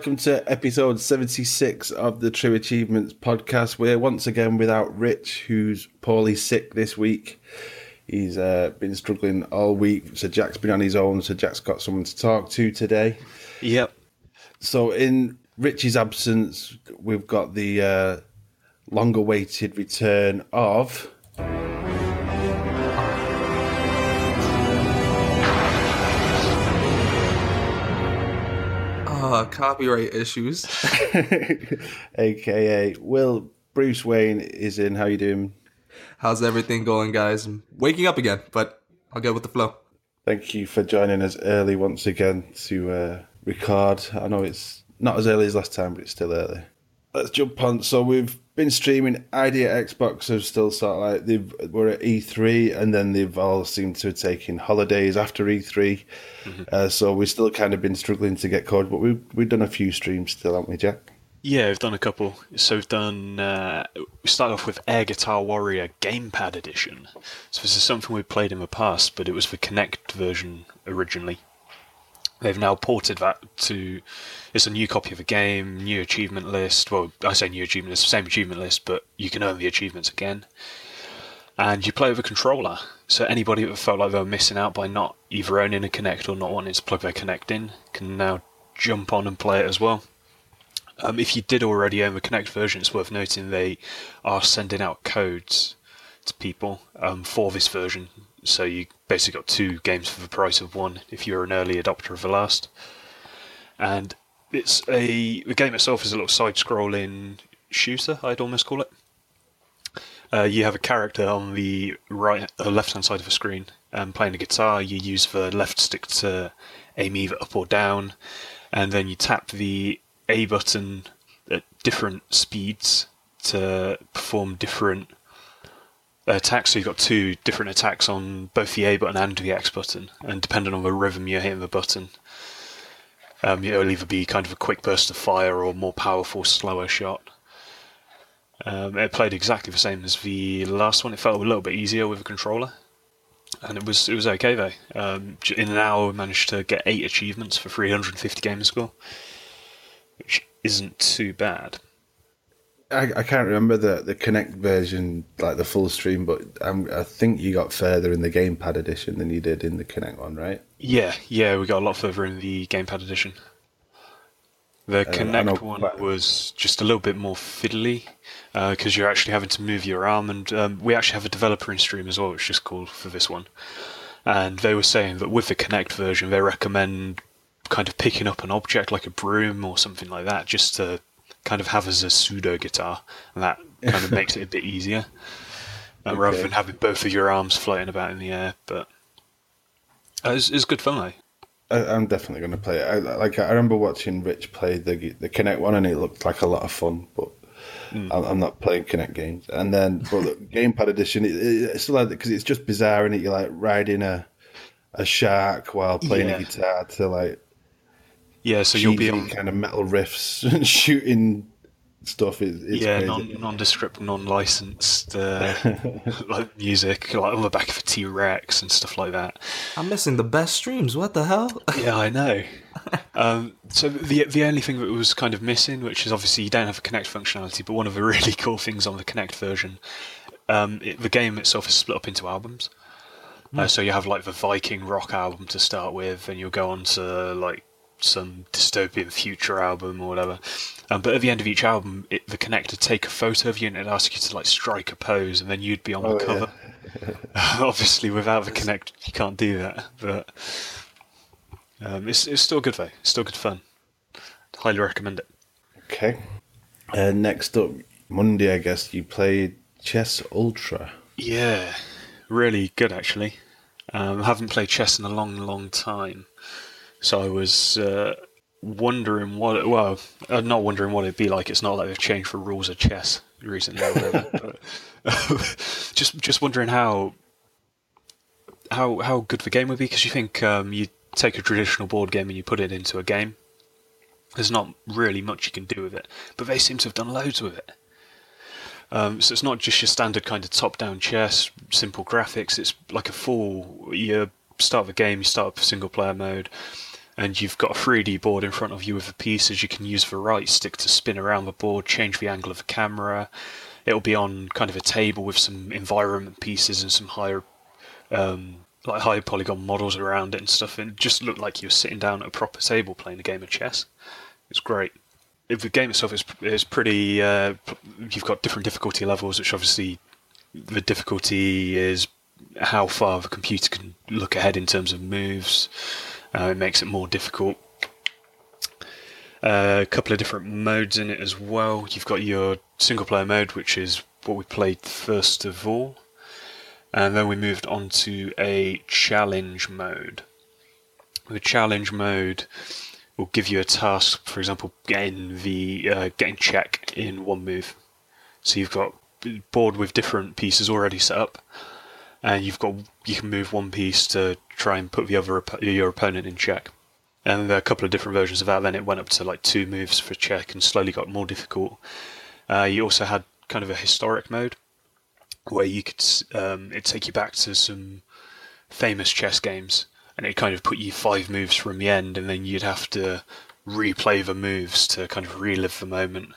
Welcome to episode 76 of the True Achievements podcast. We're once again without Rich, who's poorly sick this week. He's uh, been struggling all week, so Jack's been on his own, so Jack's got someone to talk to today. Yep. So, in Rich's absence, we've got the uh, long awaited return of. Copyright issues. AKA Will Bruce Wayne is in. How you doing? How's everything going, guys? I'm waking up again, but I'll go with the flow. Thank you for joining us early once again to uh, record. I know it's not as early as last time, but it's still early. Let's jump on. So we've been streaming. ID@Xbox have still sort of like they were at E3, and then they've all seemed to have taken holidays after E3. Mm-hmm. Uh, so we've still kind of been struggling to get code, but we've we've done a few streams still, haven't we, Jack? Yeah, we've done a couple. So we've done. Uh, we started off with Air Guitar Warrior Gamepad Edition. So this is something we played in the past, but it was the Kinect version originally. They've now ported that to. It's a new copy of the game, new achievement list. Well, I say new achievement list, same achievement list, but you can earn the achievements again. And you play with a controller. So anybody that felt like they were missing out by not either owning a Kinect or not wanting to plug their Kinect in can now jump on and play it as well. Um, if you did already own the Kinect version, it's worth noting they are sending out codes to people um, for this version so you basically got two games for the price of one if you're an early adopter of the last. And it's a the game itself is a little side-scrolling shooter, I'd almost call it. Uh, you have a character on the right, uh, left-hand side of the screen, um, playing a guitar. You use the left stick to aim either up or down, and then you tap the A button at different speeds to perform different attacks. So you've got two different attacks on both the A button and the X button, and depending on the rhythm you're hitting the button, um, it'll either be kind of a quick burst of fire or more powerful, slower shot. Um, it played exactly the same as the last one. It felt a little bit easier with a controller, and it was it was okay though. Um, in an hour, we managed to get eight achievements for 350 game score, which isn't too bad. I, I can't remember the, the Kinect version, like the full stream, but I'm, I think you got further in the Gamepad edition than you did in the Kinect one, right? Yeah, yeah, we got a lot further in the Gamepad edition. The uh, Kinect one was just a little bit more fiddly because uh, you're actually having to move your arm, and um, we actually have a developer in stream as well, which is cool for this one. And they were saying that with the Kinect version, they recommend kind of picking up an object like a broom or something like that just to kind of have as a pseudo guitar, and that kind of makes it a bit easier. Um, okay. Rather than having both of your arms floating about in the air, but uh, it's, it's good fun though. I, am definitely going to play it. I, like I remember watching Rich play the the Kinect one, and it looked like a lot of fun. But mm. I'm, I'm, not playing Kinect games. And then, but the Gamepad edition, it, it's still like because it's just bizarre, and it you're like riding a a shark while playing yeah. a guitar to like yeah, so you'll be on kind of metal riffs and shooting stuff. Is, yeah, non, nondescript, non-licensed uh, like music, like on the back of a T Rex and stuff like that. I'm missing the best streams. What the hell? yeah, I know. Um, so the the only thing that was kind of missing, which is obviously you don't have a Kinect functionality, but one of the really cool things on the Kinect version, um, it, the game itself is split up into albums. Mm. Uh, so you have like the Viking rock album to start with, and you'll go on to like some dystopian future album or whatever. Um, but at the end of each album, it, the would take a photo of you and it'd ask you to like strike a pose, and then you'd be on oh, the cover. Yeah. Obviously, without the Kinect, you can't do that. But um, it's it's still good though. It's still good fun. Highly recommend it. Okay. Uh, next up, Monday, I guess you played Chess Ultra. Yeah, really good actually. Um, I haven't played chess in a long, long time. So I was uh, wondering what, it, well, uh, not wondering what it'd be like. It's not like they've changed the rules of chess recently, or whatever, but just just wondering how how how good the game would be because you think um, you take a traditional board game and you put it into a game. There's not really much you can do with it, but they seem to have done loads with it. Um, so it's not just your standard kind of top-down chess, simple graphics. It's like a full. You start the game, you start up single-player mode, and you've got a 3D board in front of you with the pieces. You can use the right stick to spin around the board, change the angle of the camera. It'll be on kind of a table with some environment pieces and some higher, um, like high polygon models around it and stuff. And it just looked like you were sitting down at a proper table playing a game of chess. It's great. The game itself is is pretty. Uh, you've got different difficulty levels, which obviously the difficulty is how far the computer can look ahead in terms of moves. Uh, it makes it more difficult. Uh, a couple of different modes in it as well. You've got your single player mode, which is what we played first of all, and then we moved on to a challenge mode. The challenge mode will give you a task, for example, getting the uh, getting check in one move. So you've got board with different pieces already set up, and you've got you can move one piece to try and put the other your opponent in check. And there are a couple of different versions of that. Then it went up to like two moves for check, and slowly got more difficult. Uh, you also had kind of a historic mode where you could um, it take you back to some famous chess games, and it kind of put you five moves from the end, and then you'd have to replay the moves to kind of relive the moment.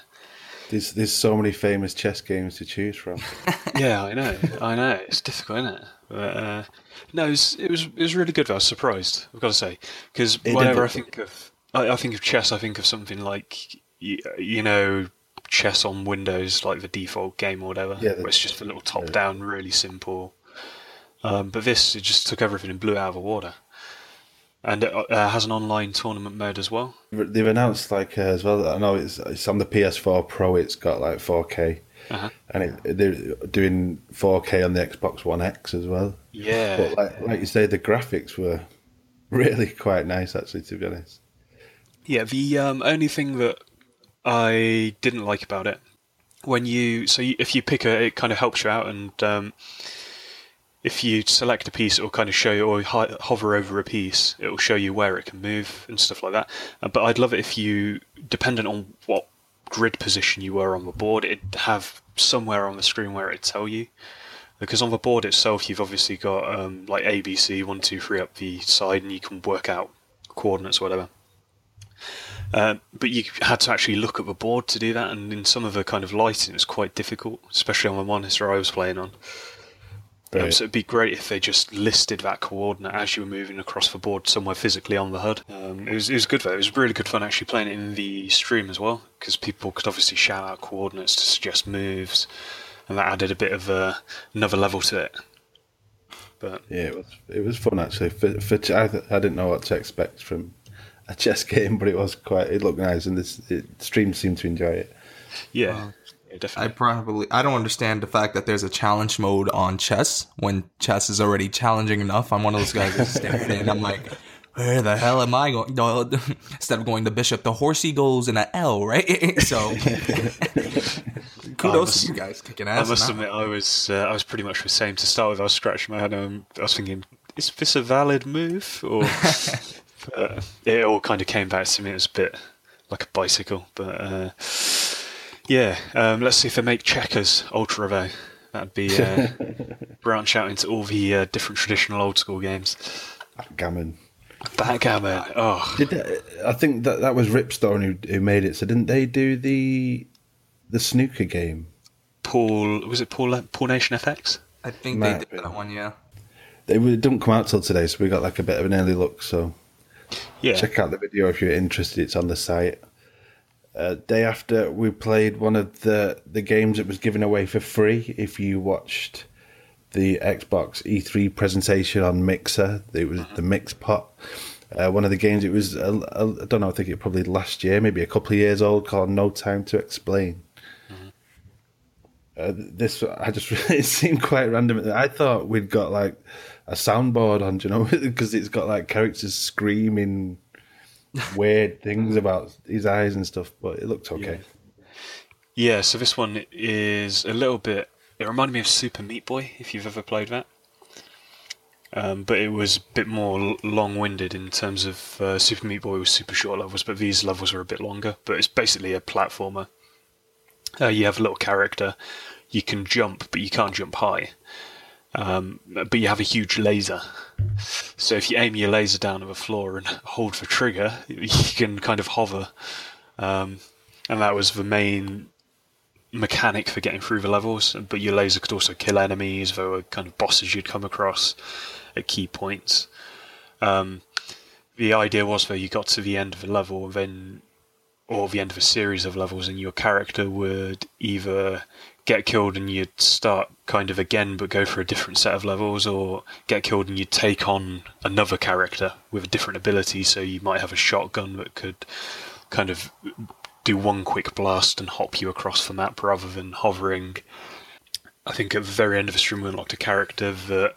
There's there's so many famous chess games to choose from. yeah, I know, I know. It's difficult, isn't it? But uh, no, it was, it was it was really good. I was surprised. I've got to say, because whenever I think of I, I, think of chess, I think of something like you, you, know chess on Windows, like the default game or whatever. Yeah, where it's just a little top down, really simple. Um, but this it just took everything and blew it out of the water and it uh, has an online tournament mode as well. They've announced like uh, as well. I know it's it's on the PS4 Pro. It's got like 4K, uh-huh. and it, they're doing 4K on the Xbox One X as well. Yeah, but like like you say, the graphics were really quite nice actually. To be honest. Yeah, the um, only thing that I didn't like about it when you so you, if you pick a, it kind of helps you out and. Um, if you select a piece, it will kind of show you, or hover over a piece, it will show you where it can move and stuff like that. Uh, but I'd love it if you, dependent on what grid position you were on the board, it'd have somewhere on the screen where it'd tell you. Because on the board itself, you've obviously got um, like A, B, C, one, two, three up the side, and you can work out coordinates or whatever. Uh, but you had to actually look at the board to do that, and in some of the kind of lighting, it's quite difficult, especially on the monitor I was playing on. Um, so it'd be great if they just listed that coordinate as you were moving across the board somewhere physically on the HUD. Um, it was it was good though. It was really good fun actually playing it in the stream as well because people could obviously shout out coordinates to suggest moves, and that added a bit of uh, another level to it. But yeah, it was it was fun actually. For, for I, I didn't know what to expect from a chess game, but it was quite. It looked nice, and this it, stream seemed to enjoy it. Yeah. I probably I don't understand the fact that there's a challenge mode on chess when chess is already challenging enough. I'm one of those guys that's staring and I'm like, where the hell am I going? No, instead of going to bishop, the horsey goes in an L, right? so kudos to you guys kicking ass. I must admit, I was uh, I was pretty much the same to start with. I was scratching my head and I was thinking, is this a valid move? Or uh, it all kind of came back to me. It was a bit like a bicycle, but. Uh, yeah, um, let's see if they make checkers ultra though. That'd be uh, branch out into all the uh, different traditional old school games. Backgammon. Backgammon. Oh, Did I think that that was Ripstone who, who made it? So didn't they do the the snooker game? Paul was it Paul Pool Nation FX? I think Might they did that one. Yeah. They didn't come out till today, so we got like a bit of an early look. So yeah, check out the video if you're interested. It's on the site. Uh, day after we played one of the the games that was given away for free if you watched the Xbox E3 presentation on Mixer. It was the Mixpot. Uh, one of the games. It was uh, I don't know. I think it probably last year, maybe a couple of years old, called No Time to Explain. Mm-hmm. Uh, this I just it seemed quite random. I thought we'd got like a soundboard on, you know, because it's got like characters screaming weird things about his eyes and stuff, but it looked okay. Yeah. yeah, so this one is a little bit. It reminded me of Super Meat Boy, if you've ever played that. Um, but it was a bit more long-winded in terms of uh, Super Meat Boy was super short levels, but these levels are a bit longer. But it's basically a platformer. Uh, you have a little character. You can jump, but you can't jump high. Um, but you have a huge laser. So if you aim your laser down at the floor and hold the trigger, you can kind of hover. Um, and that was the main mechanic for getting through the levels. But your laser could also kill enemies. There were kind of bosses you'd come across at key points. Um, the idea was that you got to the end of the level, then or the end of a series of levels, and your character would either get killed and you'd start kind of again but go for a different set of levels or get killed and you'd take on another character with a different ability. So you might have a shotgun that could kind of do one quick blast and hop you across the map rather than hovering. I think at the very end of the stream we unlocked a character that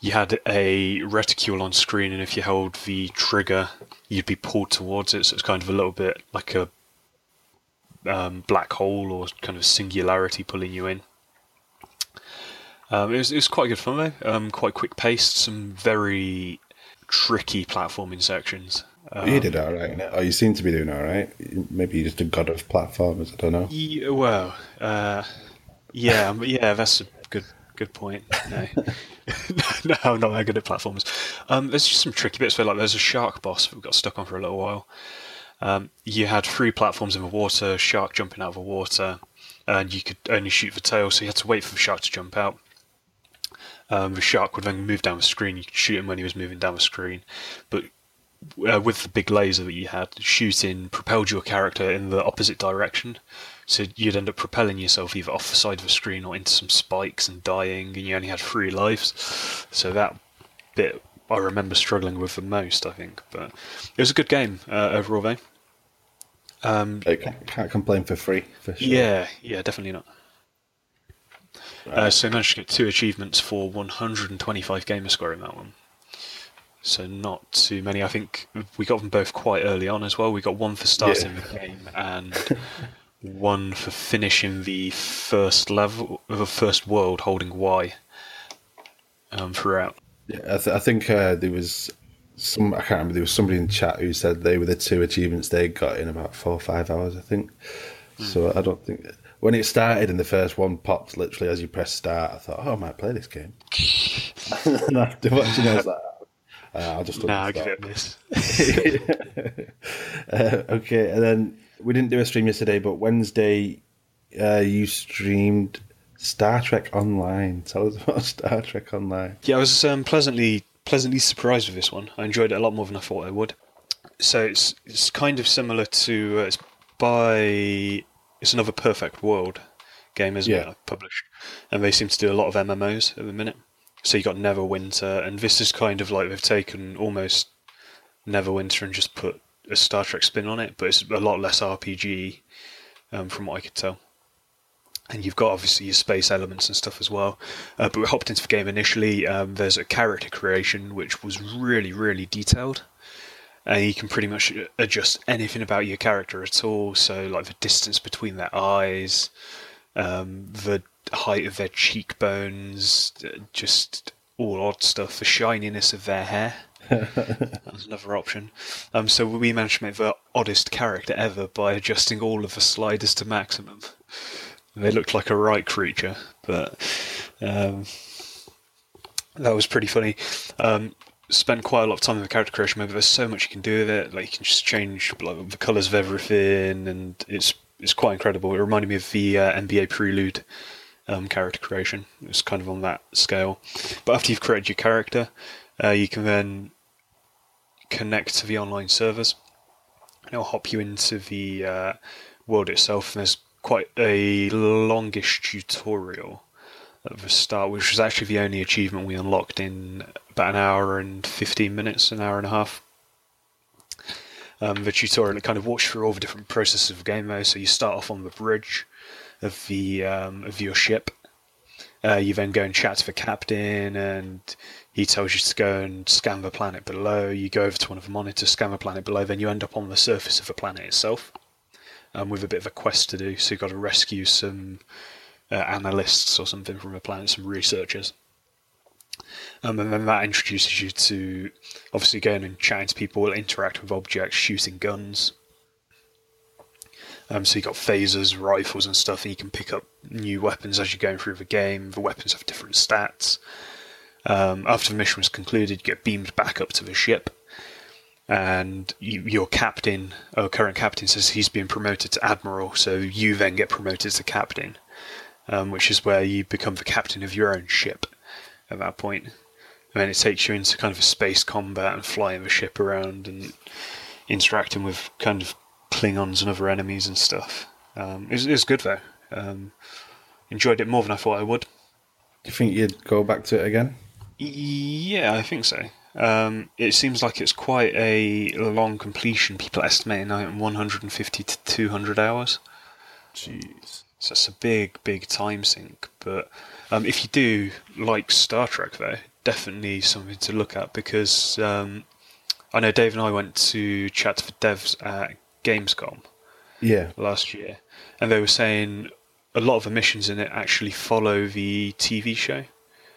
you had a reticule on screen and if you held the trigger you'd be pulled towards it. So it's kind of a little bit like a um, black hole or kind of singularity pulling you in. Um, it, was, it was quite good fun though, um, quite quick paced, some very tricky platforming sections. Um, you did all right. Oh, you seem to be doing all right. Maybe you're just a god of platformers. I don't know. Yeah, well, uh, yeah, yeah, that's a good good point. No, no, I'm not that good at platformers. Um, there's just some tricky bits where, like, there's a shark boss that we got stuck on for a little while. Um, you had three platforms in the water, shark jumping out of the water, and you could only shoot the tail, so you had to wait for the shark to jump out. Um, the shark would then move down the screen. You could shoot him when he was moving down the screen, but uh, with the big laser that you had, shooting propelled your character in the opposite direction. So you'd end up propelling yourself either off the side of the screen or into some spikes and dying, and you only had three lives. So that bit I remember struggling with the most, I think. But it was a good game uh, overall, though. Um, can't, can't, complain for free, for sure. Yeah, yeah, definitely not. Right. Uh, so I managed to get two achievements for 125 gamer score in that one. So not too many. I think we got them both quite early on as well. We got one for starting yeah. the game and one for finishing the first level, of the first world holding Y um, throughout. Yeah, I, th- I think uh, there was some. I can't remember. There was somebody in chat who said they were the two achievements they got in about four or five hours. I think. Mm. So I don't think when it started and the first one popped literally as you press start, I thought, oh, I might play this game. and after watching, I was like, uh, I'll just. Nah, I'll give it a miss. uh, okay, and then we didn't do a stream yesterday, but Wednesday uh, you streamed Star Trek Online. Tell us about Star Trek Online. Yeah, I was um, pleasantly pleasantly surprised with this one. I enjoyed it a lot more than I thought I would. So it's it's kind of similar to uh, it's by it's another Perfect World game, isn't yeah. it? Published, and they seem to do a lot of MMOs at the minute. So you got Neverwinter, and this is kind of like they've taken almost Neverwinter and just put a Star Trek spin on it, but it's a lot less RPG, um, from what I could tell and you've got obviously your space elements and stuff as well. Uh, but we hopped into the game initially. Um, there's a character creation which was really, really detailed. And you can pretty much adjust anything about your character at all. So, like the distance between their eyes, um, the height of their cheekbones, just all odd stuff. The shininess of their hair. That's another option. Um, so we managed to make the oddest character ever by adjusting all of the sliders to maximum. They looked like a right creature, but um, that was pretty funny. Um, quite a lot of time in the character creation mode, but there's so much you can do with it. Like you can just change like, the colours of everything, and it's it's quite incredible. It reminded me of the uh, NBA Prelude um, character creation. It's kind of on that scale. But after you've created your character, uh, you can then connect to the online servers. And it'll hop you into the uh, world itself. And there's quite a longish tutorial at the start, which was actually the only achievement we unlocked in about an hour and 15 minutes, an hour and a half. Um, the tutorial it kind of walks through all the different processes of the game mode. So you start off on the bridge of the um, of your ship. Uh, you then go and chat to the captain, and he tells you to go and scan the planet below. You go over to one of the monitors, scan the planet below. Then you end up on the surface of the planet itself um, with a bit of a quest to do. So you've got to rescue some uh, analysts or something from a planet, some researchers. Um, and then that introduces you to obviously going and chatting to people, interact with objects, shooting guns. Um, so you've got phasers, rifles, and stuff, and you can pick up new weapons as you're going through the game. The weapons have different stats. Um, after the mission was concluded, you get beamed back up to the ship, and you, your captain, or current captain, says he's been promoted to admiral. So you then get promoted to captain, um, which is where you become the captain of your own ship at that point. And then it takes you into kind of a space combat and flying the ship around and interacting with kind of Klingons and other enemies and stuff. Um, it, was, it was good though. Um, enjoyed it more than I thought I would. Do you think you'd go back to it again? Yeah, I think so. Um, it seems like it's quite a long completion. People estimating like 150 to 200 hours. Jeez. So it's a big, big time sink. But um, if you do like Star Trek, though, definitely something to look at because um, I know Dave and I went to chat for devs at Gamescom Yeah. last year, and they were saying a lot of the missions in it actually follow the TV show.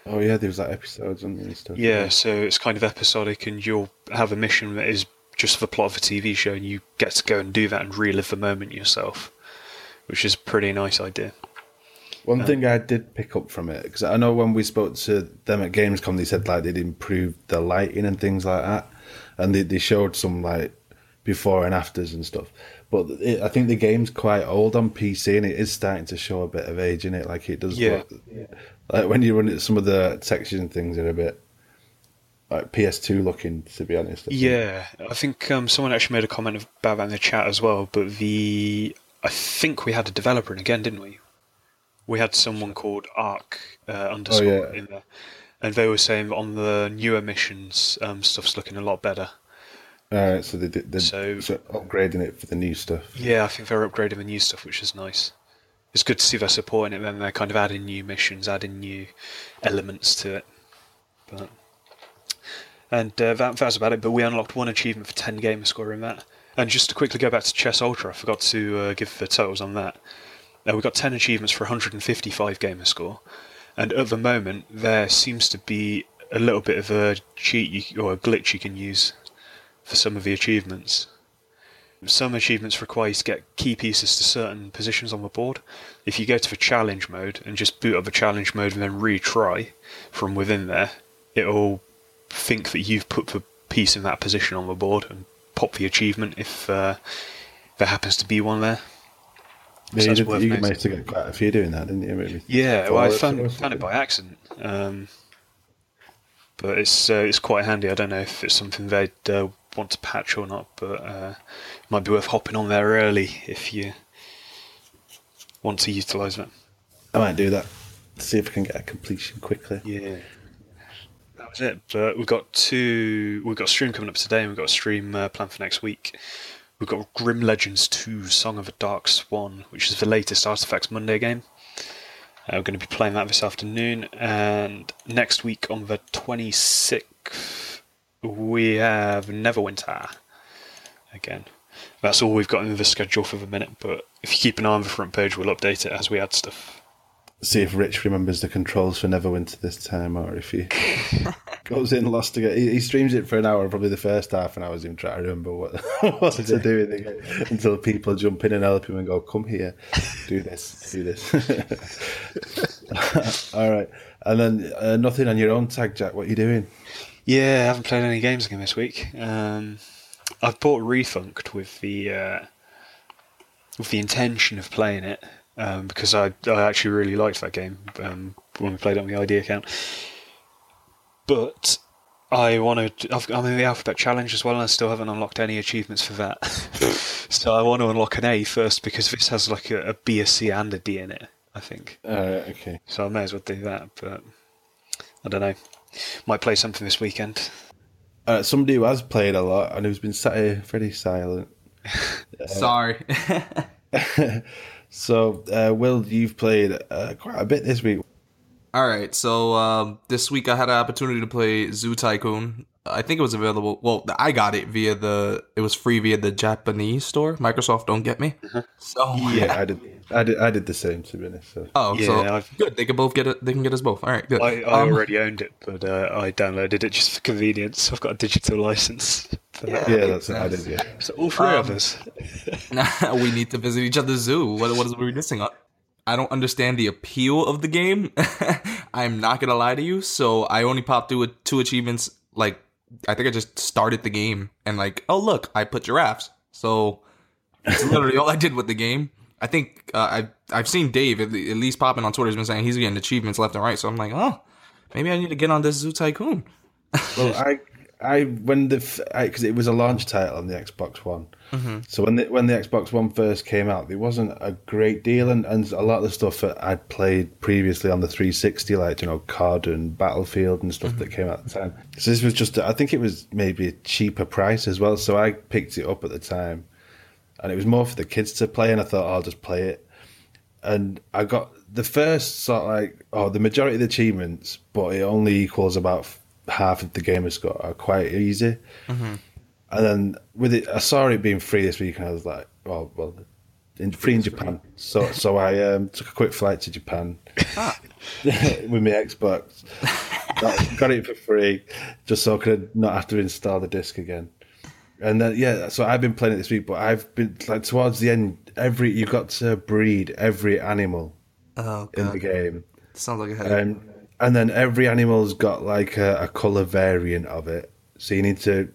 Oh yeah, there was like episodes and stuff. Yeah, so it's kind of episodic, and you'll have a mission that is just the plot of a TV show, and you get to go and do that and relive the moment yourself, which is a pretty nice idea. One um, thing I did pick up from it because I know when we spoke to them at Gamescom, they said like they'd improved the lighting and things like that, and they they showed some like before and afters and stuff. But it, I think the game's quite old on PC, and it is starting to show a bit of age in it. Like it does. Yeah. look- like when you run it, some of the textures and things are a bit like PS2 looking. To be honest. I. Yeah, I think um, someone actually made a comment about that in the chat as well. But the I think we had a developer in again, didn't we? We had someone called Arc uh, underscore yeah. in there, and they were saying on the newer missions, um, stuff's looking a lot better. All right, so they did. So- so upgrading it for the new stuff. Yeah, I think they're upgrading the new stuff, which is nice. It's good to see they're supporting it. Then they're kind of adding new missions, adding new elements to it. But and uh, that that's about it. But we unlocked one achievement for ten gamer score in that. And just to quickly go back to Chess Ultra, I forgot to uh, give the totals on that. Now we got ten achievements for 155 gamer score, and at the moment there seems to be a little bit of a cheat you, or a glitch you can use for some of the achievements. Some achievements require you to get key pieces to certain positions on the board. If you go to the challenge mode and just boot up the challenge mode and then retry from within there, it'll think that you've put the piece in that position on the board and pop the achievement if uh, there happens to be one there. Yeah, So you, did, you managed to get quite a few doing that, didn't you? Maybe Yeah, well, I found, found it by accident. Um, but it's uh, it's quite handy. I don't know if it's something they'd uh, want to patch or not, but uh, it might be worth hopping on there early if you want to utilise that. I might do that. See if I can get a completion quickly. Yeah. That was it. But we've got two. We've got a stream coming up today, and we've got a stream uh, planned for next week. We've got Grim Legends 2 Song of a Dark Swan, which is the latest Artifex Mundi game. Uh, we're going to be playing that this afternoon. And next week on the 26th, we have Neverwinter again. That's all we've got in the schedule for the minute, but if you keep an eye on the front page, we'll update it as we add stuff. See if Rich remembers the controls for Neverwinter this time, or if he goes in lost again. He, he streams it for an hour. Probably the first half an hour is him trying to remember what what to do the game until people jump in and help him and go, "Come here, do this, do this." All right, and then uh, nothing on your own tag, Jack. What are you doing? Yeah, I haven't played any games again this week. Um, I've bought Refunct with the uh, with the intention of playing it um, because I I actually really liked that game um, when we played it on the ID account. But I wanted. I've, I'm in the Alphabet Challenge as well, and I still haven't unlocked any achievements for that. so I want to unlock an A first because this has like a, a B, a C, and a D in it. I think. Right, okay. So I may as well do that, but I don't know. Might play something this weekend. Uh, somebody who has played a lot and who's been sat here pretty silent. Sorry. So, uh, Will, you've played uh, quite a bit this week. All right, so um, this week I had an opportunity to play Zoo Tycoon. I think it was available. Well, I got it via the. It was free via the Japanese store. Microsoft don't get me. So Yeah, I did. I did. I did the same to be honest. So. Oh, Yeah, so I've- good. They can both get it. They can get us both. All right, good. I, I Um, already owned it, but uh, I downloaded it just for convenience. I've got a digital license. For that. Yeah, that's what I did. Yeah. So all three of Um, us. we need to visit each other's zoo. What, what is we missing? I don't understand the appeal of the game. I'm not gonna lie to you. So I only popped through with two achievements. Like I think I just started the game and like, oh look, I put giraffes. So that's literally all I did with the game. I think uh, I've I've seen Dave at, least popping on Twitter has been saying he's getting achievements left and right. So I'm like, oh, maybe I need to get on this Zoo Tycoon. Well, I, I when the because it was a launch title on the Xbox One. Mm-hmm. So when the when the Xbox One first came out, there wasn't a great deal, and, and a lot of the stuff that I'd played previously on the 360, like you know COD and Battlefield and stuff that mm-hmm. came out at the time. So this was just, I think it was maybe a cheaper price as well. So I picked it up at the time, and it was more for the kids to play, and I thought oh, I'll just play it. And I got the first sort of like, oh, the majority of the achievements, but it only equals about half of the game has got are quite easy. And then with it, I saw it being free this week, and I was like, "Well, well, in, free in Japan." So, so I um, took a quick flight to Japan with my Xbox. Got, got it for free, just so I could not have to install the disc again. And then yeah, so I've been playing it this week, but I've been like towards the end. Every you've got to breed every animal Oh in the game. sounds like a headache. Um, and then every animal's got like a, a color variant of it, so you need to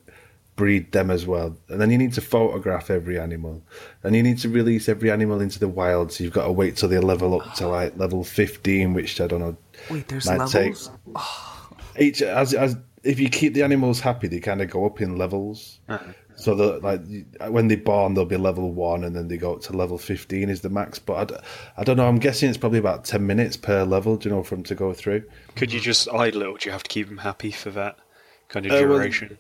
breed them as well. And then you need to photograph every animal, and you need to release every animal into the wild. So you've got to wait till they level up to like level fifteen, which I don't know. Wait, there's might take- levels. Each as as if you keep the animals happy, they kind of go up in levels. Uh-huh. So that like when they born, they'll be level one, and then they go up to level fifteen is the max. But I don't know. I'm guessing it's probably about ten minutes per level. Do you know for them to go through? Could you just idle it, or do you have to keep them happy for that kind of Uh, well, duration?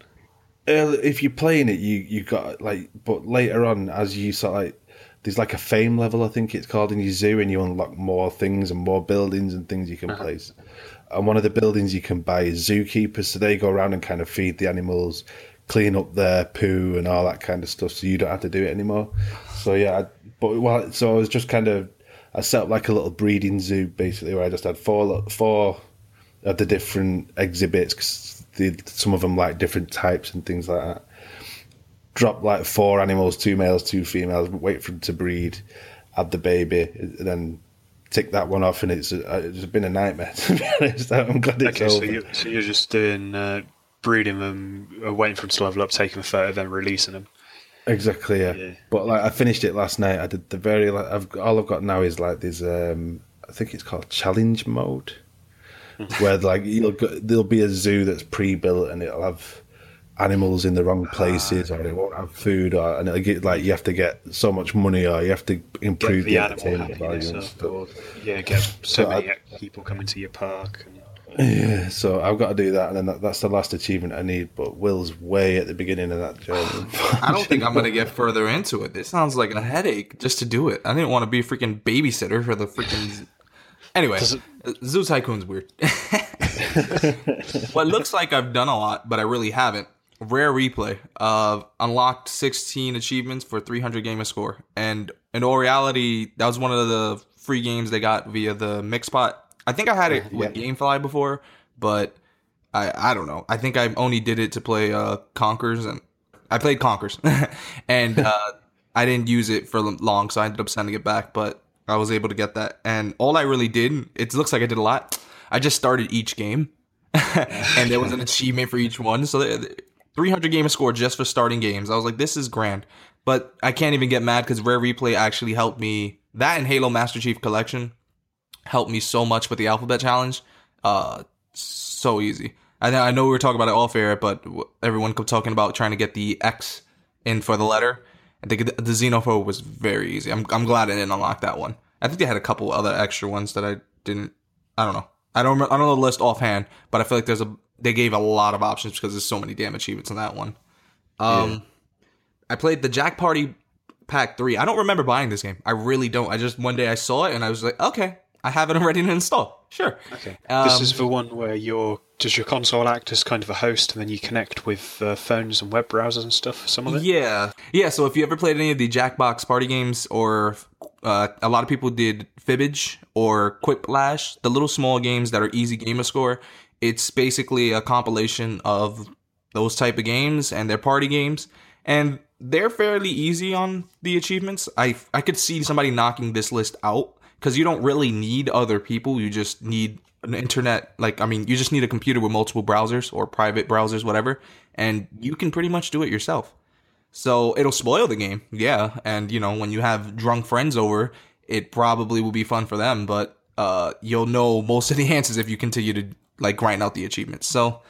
early, if you're playing it, you you got like, but later on, as you sort of like, there's like a fame level, I think it's called in your zoo, and you unlock more things and more buildings and things you can place. And one of the buildings you can buy is zookeepers, so they go around and kind of feed the animals, clean up their poo and all that kind of stuff, so you don't have to do it anymore. So yeah, I, but well, so I was just kind of, I set up like a little breeding zoo basically, where I just had four four of the different exhibits. 'cause the, some of them like different types and things like that. Drop like four animals, two males, two females. Wait for them to breed, have the baby, and then tick that one off. And it's it's been a nightmare to be honest. I'm glad it's Okay, so over. you so you're just doing uh, breeding them, uh, waiting for them to level up, taking a photo, then releasing them. Exactly, yeah. Yeah. But like, I finished it last night. I did the very. Like, I've all I've got now is like this. Um, I think it's called challenge mode, where like you'll go, there'll be a zoo that's pre-built and it'll have animals in the wrong places, or it won't have food, or and it'll get like you have to get so much money, or you have to improve the the, entertainment value happiness and up, stuff. or yeah, get so So I- many people coming to your park. And, Yeah, so I've got to do that, and then that, that's the last achievement I need. But Will's way at the beginning of that journey. I don't think I'm gonna get further into it. This sounds like a headache just to do it. I didn't want to be a freaking babysitter for the freaking. Anyway, Does it- Zoo Tycoon's weird. well, it looks like I've done a lot, but I really haven't. Rare replay. Uh, unlocked 16 achievements for 300 gamer score, and in all reality, that was one of the free games they got via the Mixpot. I think I had it with GameFly before, but I I don't know. I think I only did it to play uh Conkers and I played Conkers, and uh, I didn't use it for long, so I ended up sending it back. But I was able to get that, and all I really did, it looks like I did a lot. I just started each game, and there was an achievement for each one. So the- 300 gamer score just for starting games. I was like, this is grand. But I can't even get mad because Rare Replay actually helped me. That and Halo Master Chief Collection helped me so much with the alphabet challenge. Uh, so easy. I know, I know we were talking about it off air, but everyone kept talking about trying to get the X in for the letter. I think the, the xenophobe was very easy. I'm, I'm glad I didn't unlock that one. I think they had a couple other extra ones that I didn't. I don't know. I don't. remember- I don't know the list offhand, but I feel like there's a. They gave a lot of options because there's so many damn achievements in that one. Um, I played the Jack Party Pack Three. I don't remember buying this game. I really don't. I just one day I saw it and I was like, okay, I have it already to install. Sure. okay, Um, this is the one where you're does your console act as kind of a host, and then you connect with uh, phones and web browsers and stuff some of it? Yeah, yeah. So if you ever played any of the Jackbox party games, or uh, a lot of people did Fibbage or Quiplash, the little small games that are easy gamer score, it's basically a compilation of those type of games and their party games, and they're fairly easy on the achievements. I I could see somebody knocking this list out because you don't really need other people. You just need an internet. Like I mean, you just need a computer with multiple browsers or private browsers, whatever, and you can pretty much do it yourself. So it'll spoil the game, yeah. And you know, when you have drunk friends over, it probably will be fun for them, but uh, you'll know most of the answers if you continue to like grind out the achievements. So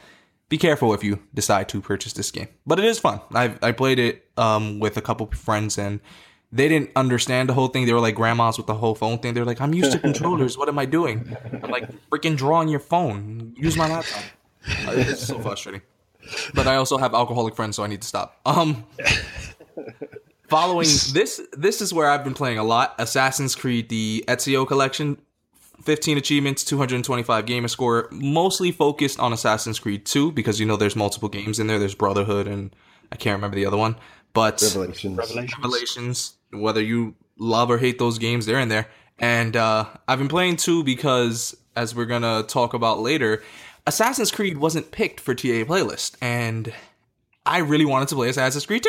be careful if you decide to purchase this game. But it is fun. I've I played it um, with a couple friends and they didn't understand the whole thing. They were like grandmas with the whole phone thing. They're like, I'm used to controllers. What am I doing? I'm like, freaking draw on your phone. Use my laptop. Uh, It's so frustrating. But I also have alcoholic friends, so I need to stop. Um, following this, this is where I've been playing a lot. Assassin's Creed, the Ezio collection, 15 achievements, 225 gamer score, mostly focused on Assassin's Creed 2 because you know there's multiple games in there. There's Brotherhood and I can't remember the other one, but Revelations. Revelations. Revelations, whether you love or hate those games, they're in there. And uh, I've been playing 2 because, as we're gonna talk about later, Assassin's Creed wasn't picked for TA playlist, and I really wanted to play Assassin's Creed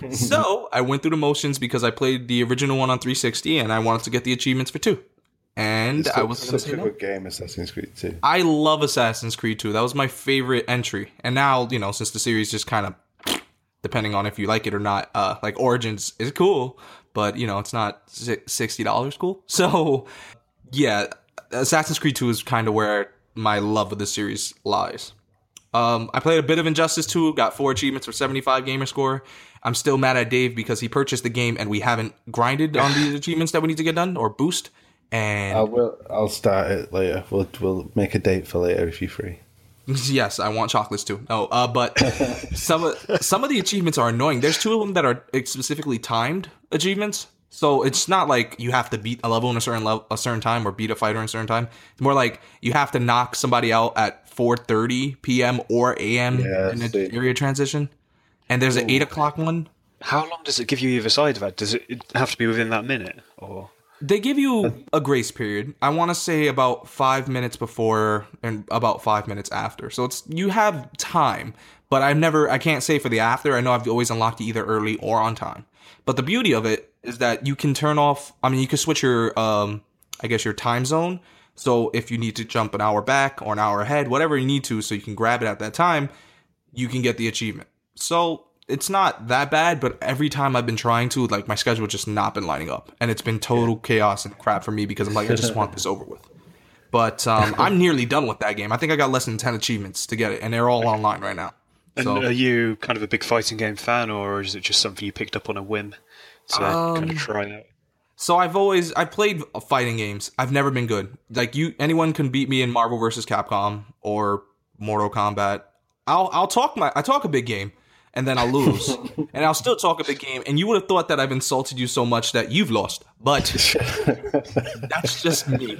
2. so I went through the motions because I played the original one on 360 and I wanted to get the achievements for 2. And I was such say a no. good game, Assassin's Creed 2. I love Assassin's Creed 2. That was my favorite entry. And now, you know, since the series just kind of depending on if you like it or not, uh like Origins is cool, but you know, it's not $60 cool. So, yeah, Assassin's Creed 2 is kind of where my love of the series lies. Um, I played a bit of Injustice 2, got four achievements for 75 gamer score. I'm still mad at Dave because he purchased the game and we haven't grinded on these achievements that we need to get done or boost. And I will. I'll start it later. We'll we'll make a date for later if you're free. Yes, I want chocolates too. No, uh, but some of some of the achievements are annoying. There's two of them that are specifically timed achievements, so it's not like you have to beat a level in a certain level, a certain time, or beat a fighter in a certain time. It's more like you have to knock somebody out at 4:30 p.m. or a.m. Yeah, in an area transition. And there's an eight o'clock one. How long does it give you either side of that? Does it have to be within that minute, or They give you a grace period. I want to say about five minutes before and about five minutes after. So it's you have time, but I've never. I can't say for the after. I know I've always unlocked it either early or on time. But the beauty of it is that you can turn off. I mean, you can switch your, um, I guess your time zone. So if you need to jump an hour back or an hour ahead, whatever you need to, so you can grab it at that time, you can get the achievement. So it's not that bad, but every time I've been trying to, like my schedule just not been lining up, and it's been total chaos and crap for me because I'm like, I just want this over with. But um, I'm nearly done with that game. I think I got less than ten achievements to get it, and they're all online right now. and So are you kind of a big fighting game fan, or is it just something you picked up on a whim to kind Um, of try out? So I've always I played fighting games. I've never been good. Like you, anyone can beat me in Marvel vs. Capcom or Mortal Kombat. I'll I'll talk my I talk a big game, and then I'll lose, and I'll still talk a big game. And you would have thought that I've insulted you so much that you've lost, but that's just me.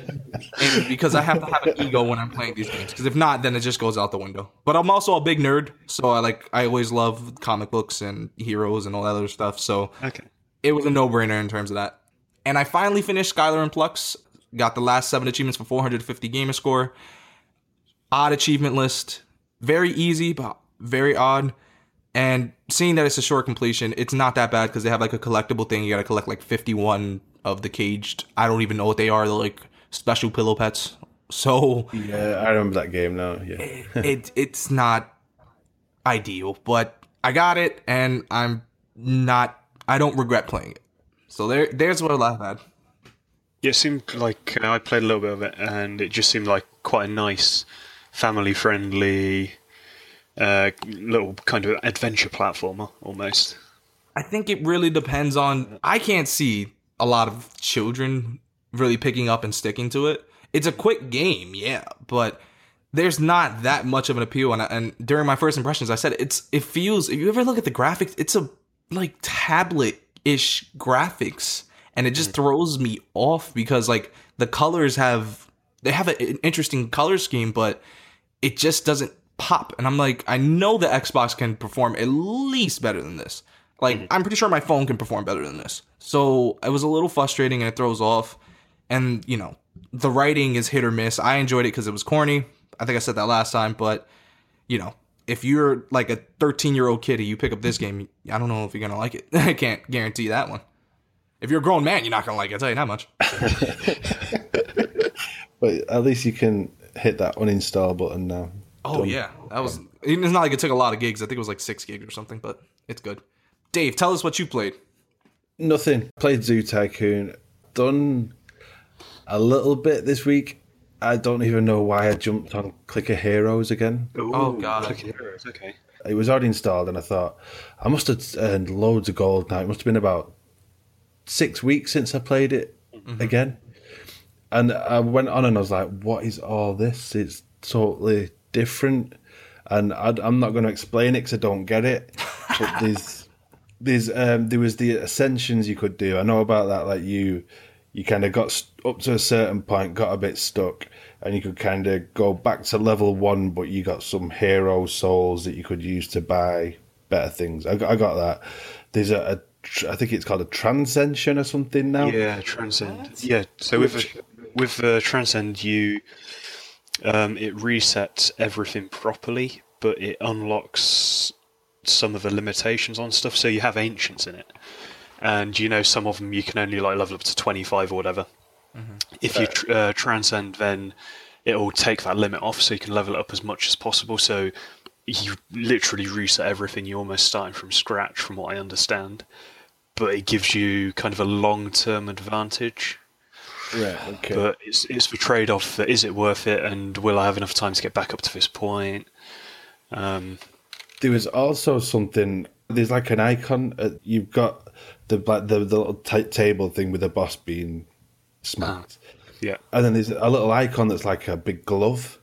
And because I have to have an ego when I'm playing these games. Because if not, then it just goes out the window. But I'm also a big nerd, so I like I always love comic books and heroes and all that other stuff. So Okay. it was a no-brainer in terms of that. And I finally finished Skylar and Plux. Got the last seven achievements for 450 gamer score. Odd achievement list. Very easy, but very odd. And seeing that it's a short completion, it's not that bad because they have like a collectible thing. You got to collect like 51 of the caged. I don't even know what they are. They're like special pillow pets. So Yeah, I remember that game now. Yeah, it it's not ideal, but I got it, and I'm not. I don't regret playing it. So there, there's what I've had. Yeah, it seemed like uh, I played a little bit of it, and it just seemed like quite a nice, family-friendly, uh, little kind of adventure platformer almost. I think it really depends on. I can't see a lot of children really picking up and sticking to it. It's a quick game, yeah, but there's not that much of an appeal. And, and during my first impressions, I said it's it feels. If you ever look at the graphics, it's a like tablet ish graphics, and it just throws me off because like the colors have they have a- an interesting color scheme, but it just doesn't pop. And I'm like, I know the Xbox can perform at least better than this. Like, mhm. I'm pretty sure my phone can perform better than this. So it was a little frustrating and it throws off. And, you know, the writing is hit or miss. I enjoyed it because it was corny. I think I said that last time, but, you know, if you're like a 13 year old kid and you pick up this game, I don't know if you're going to like it. I can't guarantee that one. If you're a grown man, you're not going to like it. I'll tell you that much. But at least you can hit that uninstall button now. Oh Done. yeah, that was. It's not like it took a lot of gigs. I think it was like six gigs or something, but it's good. Dave, tell us what you played. Nothing. Played Zoo Tycoon. Done a little bit this week. I don't even know why I jumped on Clicker Heroes again. Oh, God. Click Heroes, okay. It was already installed, and I thought I must have earned loads of gold now. It must have been about six weeks since I played it mm-hmm. again. And I went on and I was like, what is all this? It's totally different. And I, I'm not going to explain it because I don't get it. But there's, there's, um, there was the ascensions you could do. I know about that. Like you, you kind of got st- up to a certain point, got a bit stuck, and you could kind of go back to level one, but you got some hero souls that you could use to buy better things. I, got- I got that. There's a, a tr- I think it's called a transcension or something now. Yeah, Transcend. Yeah, so with with uh, Transcend, you um, it resets everything properly, but it unlocks some of the limitations on stuff. So you have ancients in it, and you know some of them you can only like level up to twenty five or whatever. If you tr- uh, transcend, then it'll take that limit off, so you can level it up as much as possible. So you literally reset everything. You're almost starting from scratch, from what I understand. But it gives you kind of a long term advantage. Right. Okay. But it's it's the trade off that is it worth it, and will I have enough time to get back up to this point? Um, There was also something. There's like an icon. Uh, you've got the like the, the little t- table thing with the boss being smacked, yeah. and then there's a little icon that's like a big glove.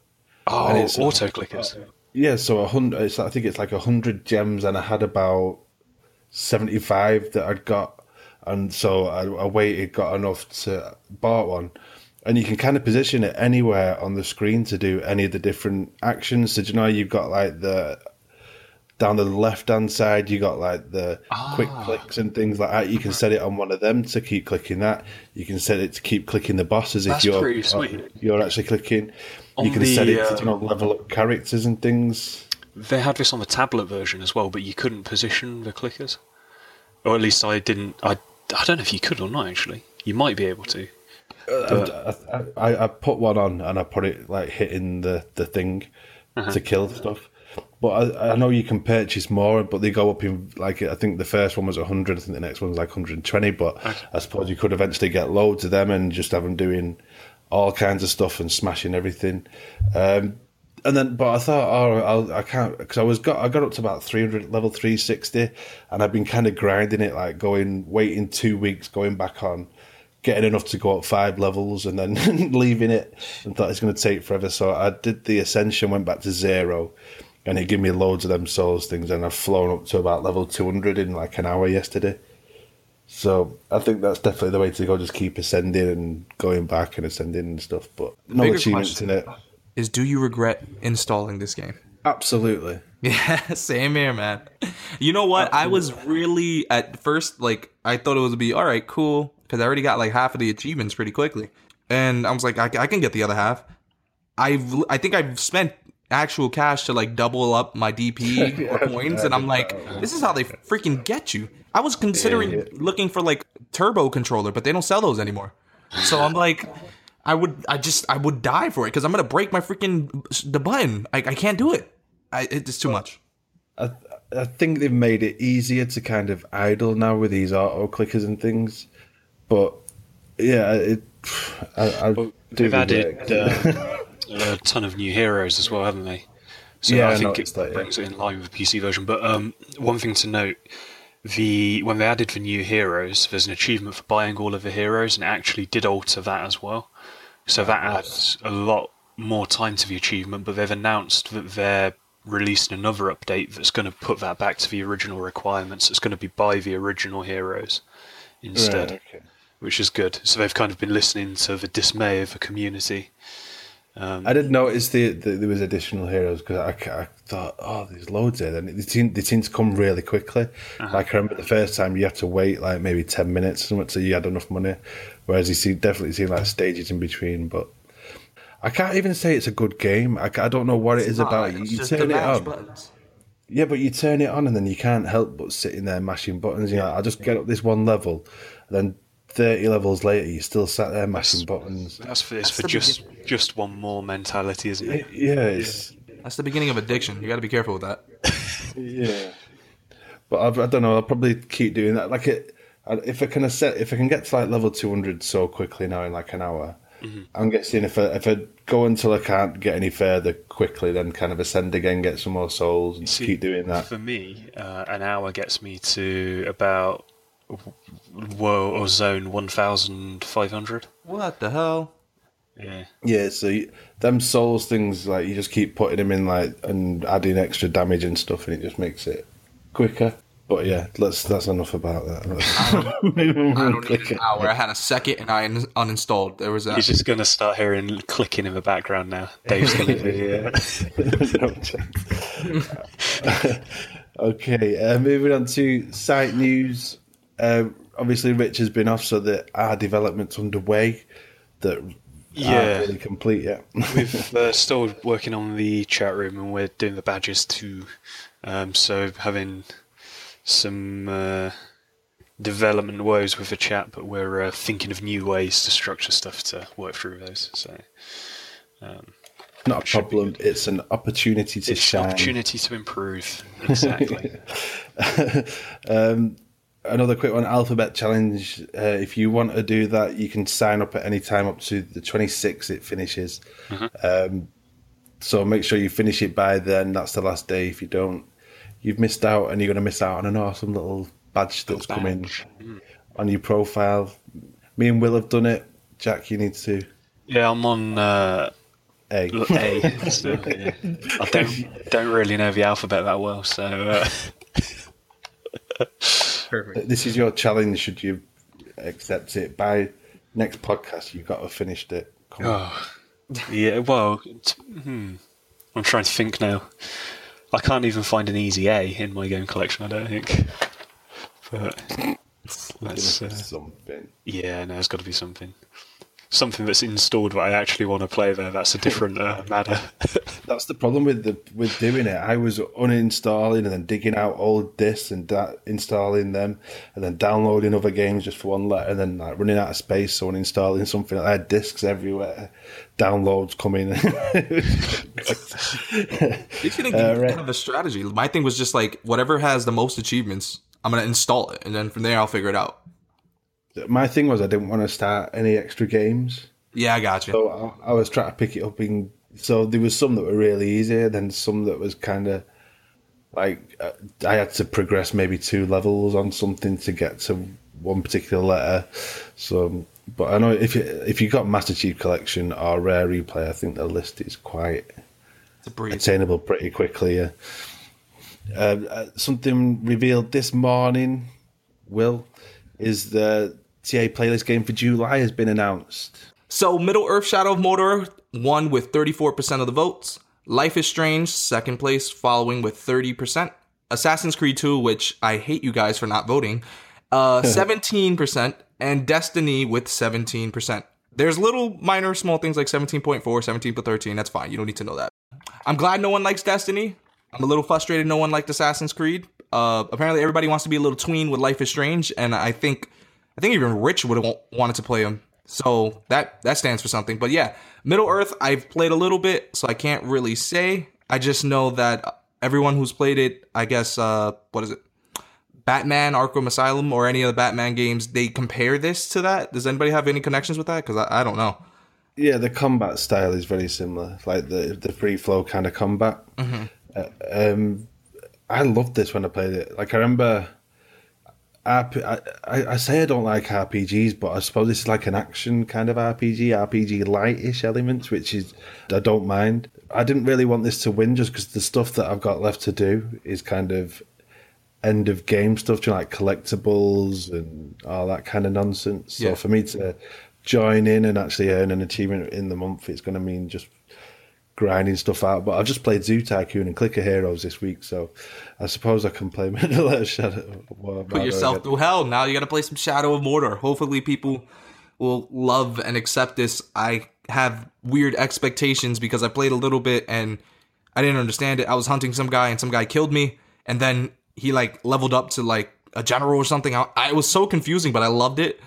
Oh, And it's- auto clickers. Yeah, so a hundred. I think it's like a hundred gems, and I had about seventy-five that I'd got, and so I, I waited, got enough to bought one, and you can kind of position it anywhere on the screen to do any of the different actions. So do you know you've got like the down the left-hand side, you got like the quick ah. clicks and things like that. You can mm-hmm. set it on one of them to keep clicking that. You can set it to keep clicking the bosses That's if you're uh, sweet. you're actually clicking. On you can the, set it to uh, you know, level up characters and things. They had this on the tablet version as well, but you couldn't position the clickers, or at least I didn't. I I don't know if you could or not. Actually, you might be able to. I, I, I put one on and I put it like hitting the, the thing to kill stuff. But I, I know you can purchase more, but they go up in like I think the first one was 100, I think the next one's like 120. But I suppose you could eventually get loads of them and just have them doing all kinds of stuff and smashing everything. Um, and then, but I thought, oh, I'll, I can't because I was got I got up to about 300 level 360, and I've been kind of grinding it, like going waiting two weeks, going back on getting enough to go up five levels and then leaving it and thought it's going to take forever. So I did the ascension, went back to zero, and it gave me loads of them souls things, and I've flown up to about level 200 in like an hour yesterday. So I think that's definitely the way to go. Just keep ascending and going back and ascending and stuff. But no achievements in it. Is do you regret installing this game? Absolutely. Yeah, same here, man. You know what? I was really at first like I thought it would be all right, cool, because I already got like half of the achievements pretty quickly, and I was like, I, I can get the other half. I've I think I've spent actual cash to like double up my DP or coins, and I'm like, this is how they freaking get you. I was considering looking for like turbo controller, but they don't sell those anymore. So I'm like. I would, I just, I would die for it because I'm gonna break my freaking the button. I, I can't do it. I, it's too much. I, I think they've made it easier to kind of idle now with these auto clickers and things. But yeah, it. I, I do They've added uh, a ton of new heroes as well, haven't they? So Yeah, I I think it noticed that, yeah. brings it in line with the PC version. But um, one thing to note: the when they added the new heroes, there's an achievement for buying all of the heroes, and it actually did alter that as well. So that adds a lot more time to the achievement. But they've announced that they're releasing another update that's going to put that back to the original requirements. It's going to be by the original heroes instead Right, okay. which is good. So they've kind of been listening to the dismay of the community Um, I didn't notice the, the there was additional heroes because I, I thought, oh, there's loads there. Then they seem they seem to come really quickly. Like I remember the first time you had to wait like maybe ten minutes so you had enough money. Whereas you see definitely see like stages in between. But I can't even say it's a good game. I, I don't know what it is about. it. It's You turn it mash on. buttons. Yeah, but you turn it on and then you can't help but sitting there mashing buttons. You know, I just get up this one level, and then thirty levels later, you still sat there mashing buttons. that's for, it's That's for the just just one more mentality, isn't it? Yeah, it's That's the beginning of addiction. You got to be careful with that. yeah. But I, I don't know. I'll probably keep doing that. Like it, I- if I can set, if I can get to like level two hundred so quickly now in like an hour, I'm guessing if I if I go until I can't get any further quickly, then kind of ascend again, get some more souls, and See, keep doing that. For me, uh, an hour gets me to about woe or zone one thousand five hundred. What the hell? Yeah. Yeah, so you, them souls things like you just keep putting them in like and adding extra damage and stuff, and it just makes it quicker. But yeah, let's that's enough about that. I don't need an hour. I had a second and I un- uninstalled. There was a. You're just gonna start hearing clicking in the background now. Dave's gonna be uh, okay, uh, moving on to site news. Uh, obviously, Rich has been off, so that our development's underway. That Yeah. aren't really complete yet. We've uh, still working on the chat room and we're doing the badges too. Um, so having some uh, development woes with the chat, but we're uh, thinking of new ways to structure stuff to work through those. So Not a problem. It's an opportunity to it's shine. an opportunity to improve. Exactly. Another quick one: Alphabet Challenge. Uh, if you want to do that, you can sign up at any time up to the 26th. It finishes. Um, so make sure you finish it by then. That's the last day. If you don't, you've missed out, and you're going to miss out on an awesome little badge that's coming badge. on your profile. Me and Will have done it. Jack, you need to. yeah, I'm on uh, A. A. So, yeah. I don't don't really know the alphabet that well, so. Uh, Perfect. This is your challenge. Should you accept it by next podcast? You've got to have finished it. Come on. Oh, yeah. Well, t- hmm. I'm trying to think now. I can't even find an easy A in my game collection. I don't think. But let's. Uh, something. yeah, no, it's got to be something. Something that's installed that I actually want to play there. That's a different uh, matter. That's the problem with the with doing it. I was uninstalling and then digging out old discs and da- installing them, and then downloading other games just for one letter, and then like running out of space, so uninstalling something. I had discs everywhere, downloads coming. You should Uh, right. have a strategy. My thing was just like whatever has the most achievements, I'm gonna install it, and then from there I'll figure it out. My thing was I didn't want to start any extra games, Yeah, I got you. so I, I was trying to pick it up in. So there was some that were really easy, then some that was kind of like uh, I had to progress maybe two levels on something to get to one particular letter. So, but I know if you if you got Master Chief Collection or Rare Replay, I think the list is quite attainable pretty quickly. Yeah. Uh, uh, something revealed this morning, Will, is the TA playlist game for July has been announced. So Middle Earth Shadow of Mordor won with 34% of the votes. Life is Strange, second place, following with 30%. Assassin's Creed 2, which I hate you guys for not voting, uh, 17%, and Destiny with 17%. There's little minor small things like 17.4, 17.13. That's fine. You don't need to know that. I'm glad no one likes Destiny. I'm a little frustrated no one liked Assassin's Creed. Uh, apparently everybody wants to be a little tween with Life is Strange, and I think I think even Rich would have wanted to play him. So that that stands for something. But yeah, Middle Earth I've played a little bit, so I can't really say. I just know that everyone who's played it, I guess uh what is it? Batman Arkham Asylum or any of the Batman games, they compare this to that. Does anybody have any connections with that? Because I, I don't know. Yeah, the combat style is very similar, like the the free flow kind of combat. Uh, um, I loved this when I played it. Like I remember, I, I, I say I don't like RPGs, but I suppose this is like an action kind of RPG, RPG lightish elements, which is I don't mind. I didn't really want this to win just because the stuff that I've got left to do is kind of end of game stuff, you know, like collectibles and all that kind of nonsense. So Yeah. for me to join in and actually earn an achievement in the month, it's going to mean just grinding stuff out. But I've just played Zoo Tycoon and Clicker Heroes this week, so I suppose I can play Earth Shadow. Well, Put yourself through hell. Now you got to play some Shadow of Mordor. Hopefully, people will love and accept this. I have weird expectations because I played a little bit and I didn't understand it. I was hunting some guy and some guy killed me, and then he like leveled up to like a general or something. I, I was so confusing, but I loved it.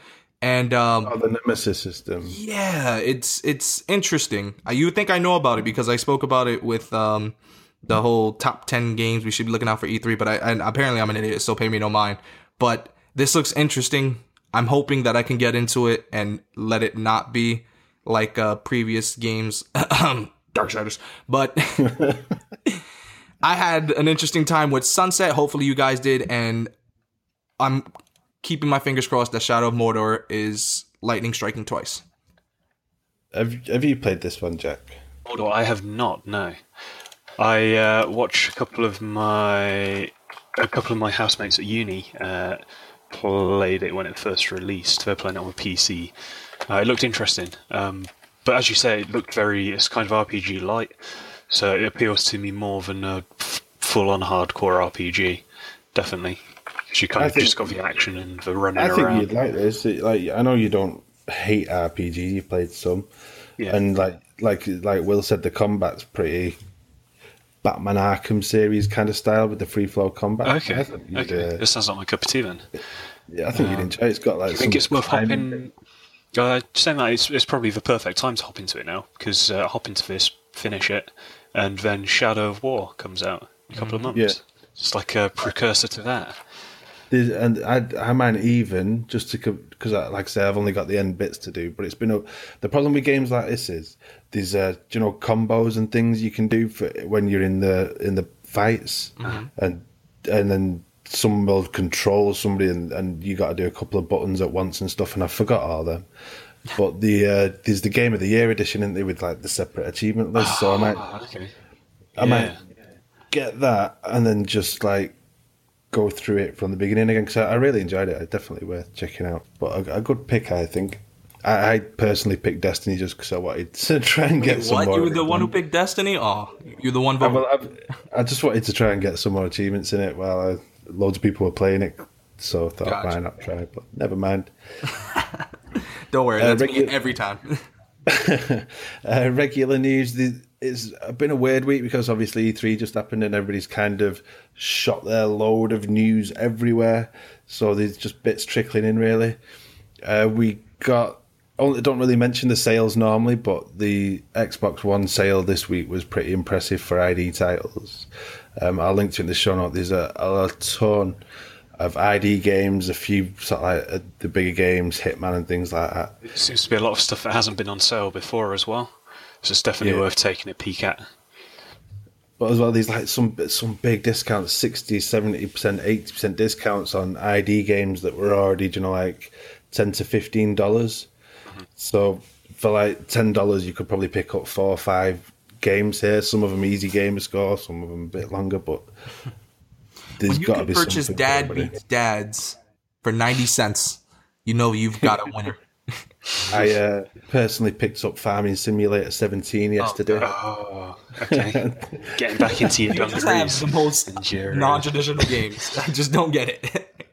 And um, Oh, the Nemesis system. yeah, it's it's interesting. Uh, You would think I know about it because I spoke about it with um, the whole top ten games we should be looking out for E3. But I and apparently I'm an idiot, so pay me no mind. But this looks interesting. I'm hoping that I can get into it and let it not be like uh, previous games, Dark Darksiders. But I had an interesting time with Sunset. Hopefully you guys did, and I'm keeping my fingers crossed that Shadow of Mordor is lightning striking twice. Have Have you played this one, Jack? Although I have not, no. I uh, watched a couple of my a couple of my housemates at uni uh, played it when it first released. They're playing it on a PC. Uh, it looked interesting, um, but as you say, it looked very. It's kind of RPG light, so it appeals to me more than a f- full-on hardcore RPG. Definitely, because you kind I of think- just got the action and the running I think around. you'd like this. It- Like I know you don't hate RPG. You've played some, Yeah. and like like like Will said, the combat's pretty Batman Arkham series kind of style with the free flow combat. Okay, I think you'd, okay, uh, this sounds like my cup of tea then. yeah, I think you'd enjoy. it. It's got like. I think it's worth hopping. Uh, saying that, it's, it's probably the perfect time to hop into it now because uh, hop into this, finish it, and then Shadow of War comes out in a couple of months. Yeah. It's like a precursor to that. There's, and I, I might even just to because like I say I've only got the end bits to do, but it's been a, the problem with games like this is there's uh, you know combos and things you can do for when you're in the in the fights, and and then some will control somebody and, and you got to do a couple of buttons at once and stuff, and I forgot all them. But the uh, there's the game of the year edition, isn't there, with like the separate achievement list. So I might Ah, okay. I might get that and then just like go through it from the beginning again because I, I really enjoyed it. It's definitely worth checking out. But a, a good pick, I think. I, I personally picked Destiny just because I wanted to try and get some what? more. You were the one who picked Destiny? Oh, you're the one I, well, I've- I just wanted to try and get some more achievements in it while I, loads of people were playing it. So I thought, Gotcha. why not try? But never mind. Don't worry, uh, that's me every time. uh, regular news. The, it's been a weird week because obviously E3 just happened and everybody's kind of shot their load of news everywhere. So there's just bits trickling in, really. Uh, we got. Only don't really mention the sales normally, but the Xbox One sale this week was pretty impressive for ID titles. Um, I'll link to it in the show note. There's a, a ton of ID games, a few sort of like uh, the bigger games, Hitman and things like that. It seems to be a lot of stuff that hasn't been on sale before as well. So it's definitely Yeah. worth taking a peek at. But as well, there's like some some big discounts 60, 70%, 80% discounts on ID games that were already, you know, like 10 to 15. dollars So for like $10, you could probably pick up four or five games here. Some of them easy game to score, some of them a bit longer, but there's when you got to can be purchase Dad. Beats Dads for 90 cents, you know you've got a winner. I uh, personally picked up Farming Simulator 17 yesterday. Oh, okay. Getting back into your You just have the most and your, uh, non-traditional games. I just don't get it.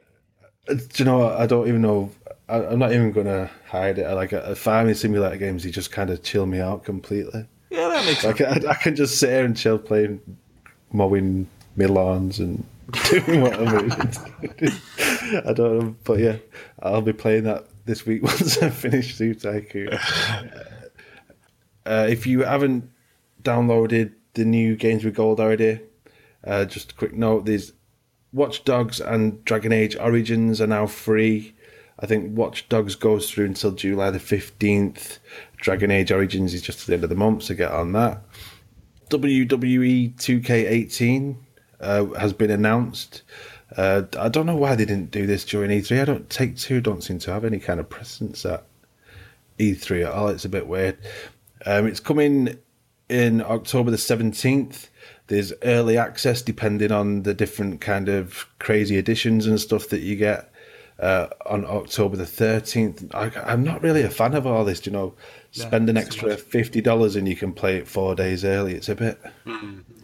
Do you know what? I don't even know. I, I'm not even going to hide it. I like a, farming simulator games. He just kind of chill me out completely. yeah, that makes sense. I, I can just sit here and chill, playing, mowing my lawns and doing whatever. I don't know, but yeah, I'll be playing that this week once I finish Zoo Tycoon. Uh, if you haven't downloaded the new Games with Gold already, uh, just a quick note: there's Watch Dogs and Dragon Age Origins are now free. I think Watch Dogs goes through until July the fifteenth. Dragon Age Origins is just at the end of the month, so get on that. WWE 2K18 uh, has been announced. Uh, I don't know why they didn't do this during E3. I don't Take-Two. Don't seem to have any kind of presence at E3 at all. It's a bit weird. Um, it's coming in October the 17th. There's early access depending on the different kind of crazy editions and stuff that you get. uh, on October the 13th. I, I'm not really a fan of all this, you know. Spend an extra $50 and you can play it four days early. It's a bit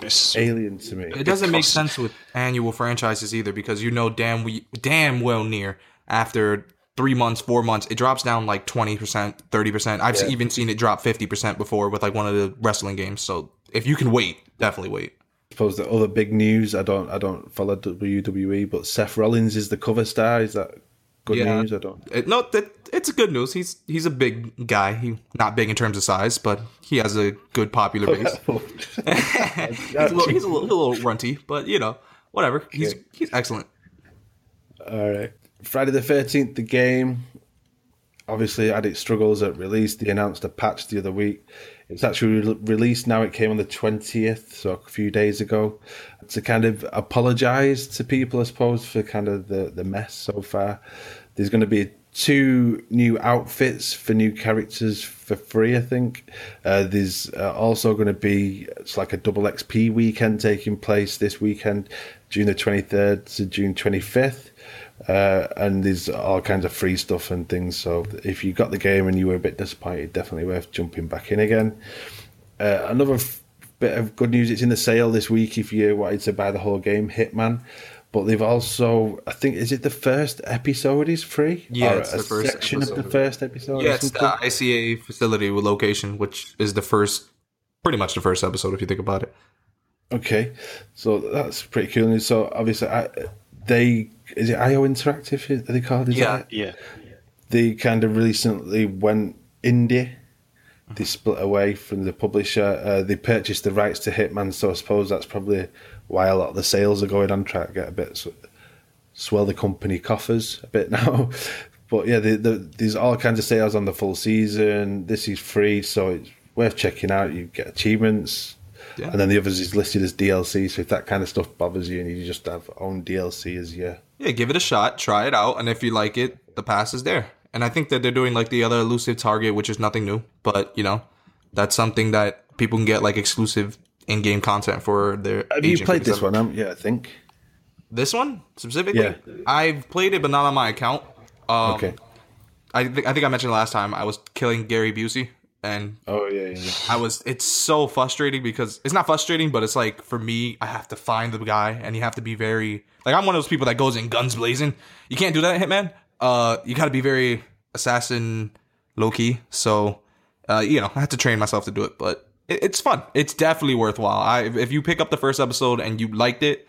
It's, alien to me. It doesn't make sense with annual franchises either because you know damn we damn well near after three months, four months, it drops down like twenty percent, thirty percent. I've Yeah. even seen it drop fifty percent before with like one of the wrestling games. So if you can wait, definitely wait. suppose the other big news. I don't. I don't follow WWE, but Seth Rollins is the cover star. Is that good Yeah. news? I don't. It, no, that it's a good news. He's he's a big guy. He not big in terms of size, but he has a good popular base. Oh, he's, a little, he's a little, a little runty, but you know, whatever. He's he's excellent. All right. Friday the thirteenth, the game. Obviously, had its struggles at release. They announced a patch the other week. It's actually re- released now. It came on the twentieth, so a few days ago, to kind of apologise to people, I suppose, for kind of the the mess so far. There's going to be two new outfits for new characters for free. I think uh, there's uh, also going to be it's like a double XP weekend taking place this weekend, June the twenty third to June twenty fifth. Uh, and there's all kinds of free stuff and things. So if you got the game and you were a bit disappointed, definitely worth jumping back in again. Uh, another f- bit of good news: it's in the sale this week if you wanted to buy the whole game, Hitman. But they've also, I think, is it the first episode is free? Yeah, Or it's a the first section of episode. the first episode. Yeah, it's the ICA facility with location, which is the first, pretty much the first episode if you think about it. Okay, so that's pretty cool. news. So obviously, I, they is it IO Interactive? Are they called? Is Yeah. yeah. they kind of recently went indie. They split away from the publisher. Uh, they purchased the rights to Hitman, so I suppose that's probably why a lot of the sales are going on, trying to get a bit sw- swell the company coffers a bit now. But yeah, the, the, there's all kinds of sales on the full season. This is free, so it's worth checking out. You get achievements, Yeah. and then the others is listed as DLC. So if that kind of stuff bothers you, and you just have own DLC as your Yeah, give it a shot, try it out, and if you like it, the pass is there. And I think that they're doing like the other elusive target, which is nothing new, but you know, that's something that people can get like exclusive in-game content for their. Have you played this one? you? I think. This one specifically, Yeah. I've played it, but not on my account. Um, Okay. I think I think I mentioned last time I was killing Gary Busey, and Oh yeah, yeah. I was. It's so frustrating because it's not frustrating, but it's like for me, I have to find the guy, and you have to be very like I'm one of those people that goes in guns blazing. You can't do that, Hitman. Uh, you got to be very assassin low key. So, uh, you know, I have to train myself to do it, but it, it's fun. It's definitely worthwhile. I if you pick up the first episode and you liked it,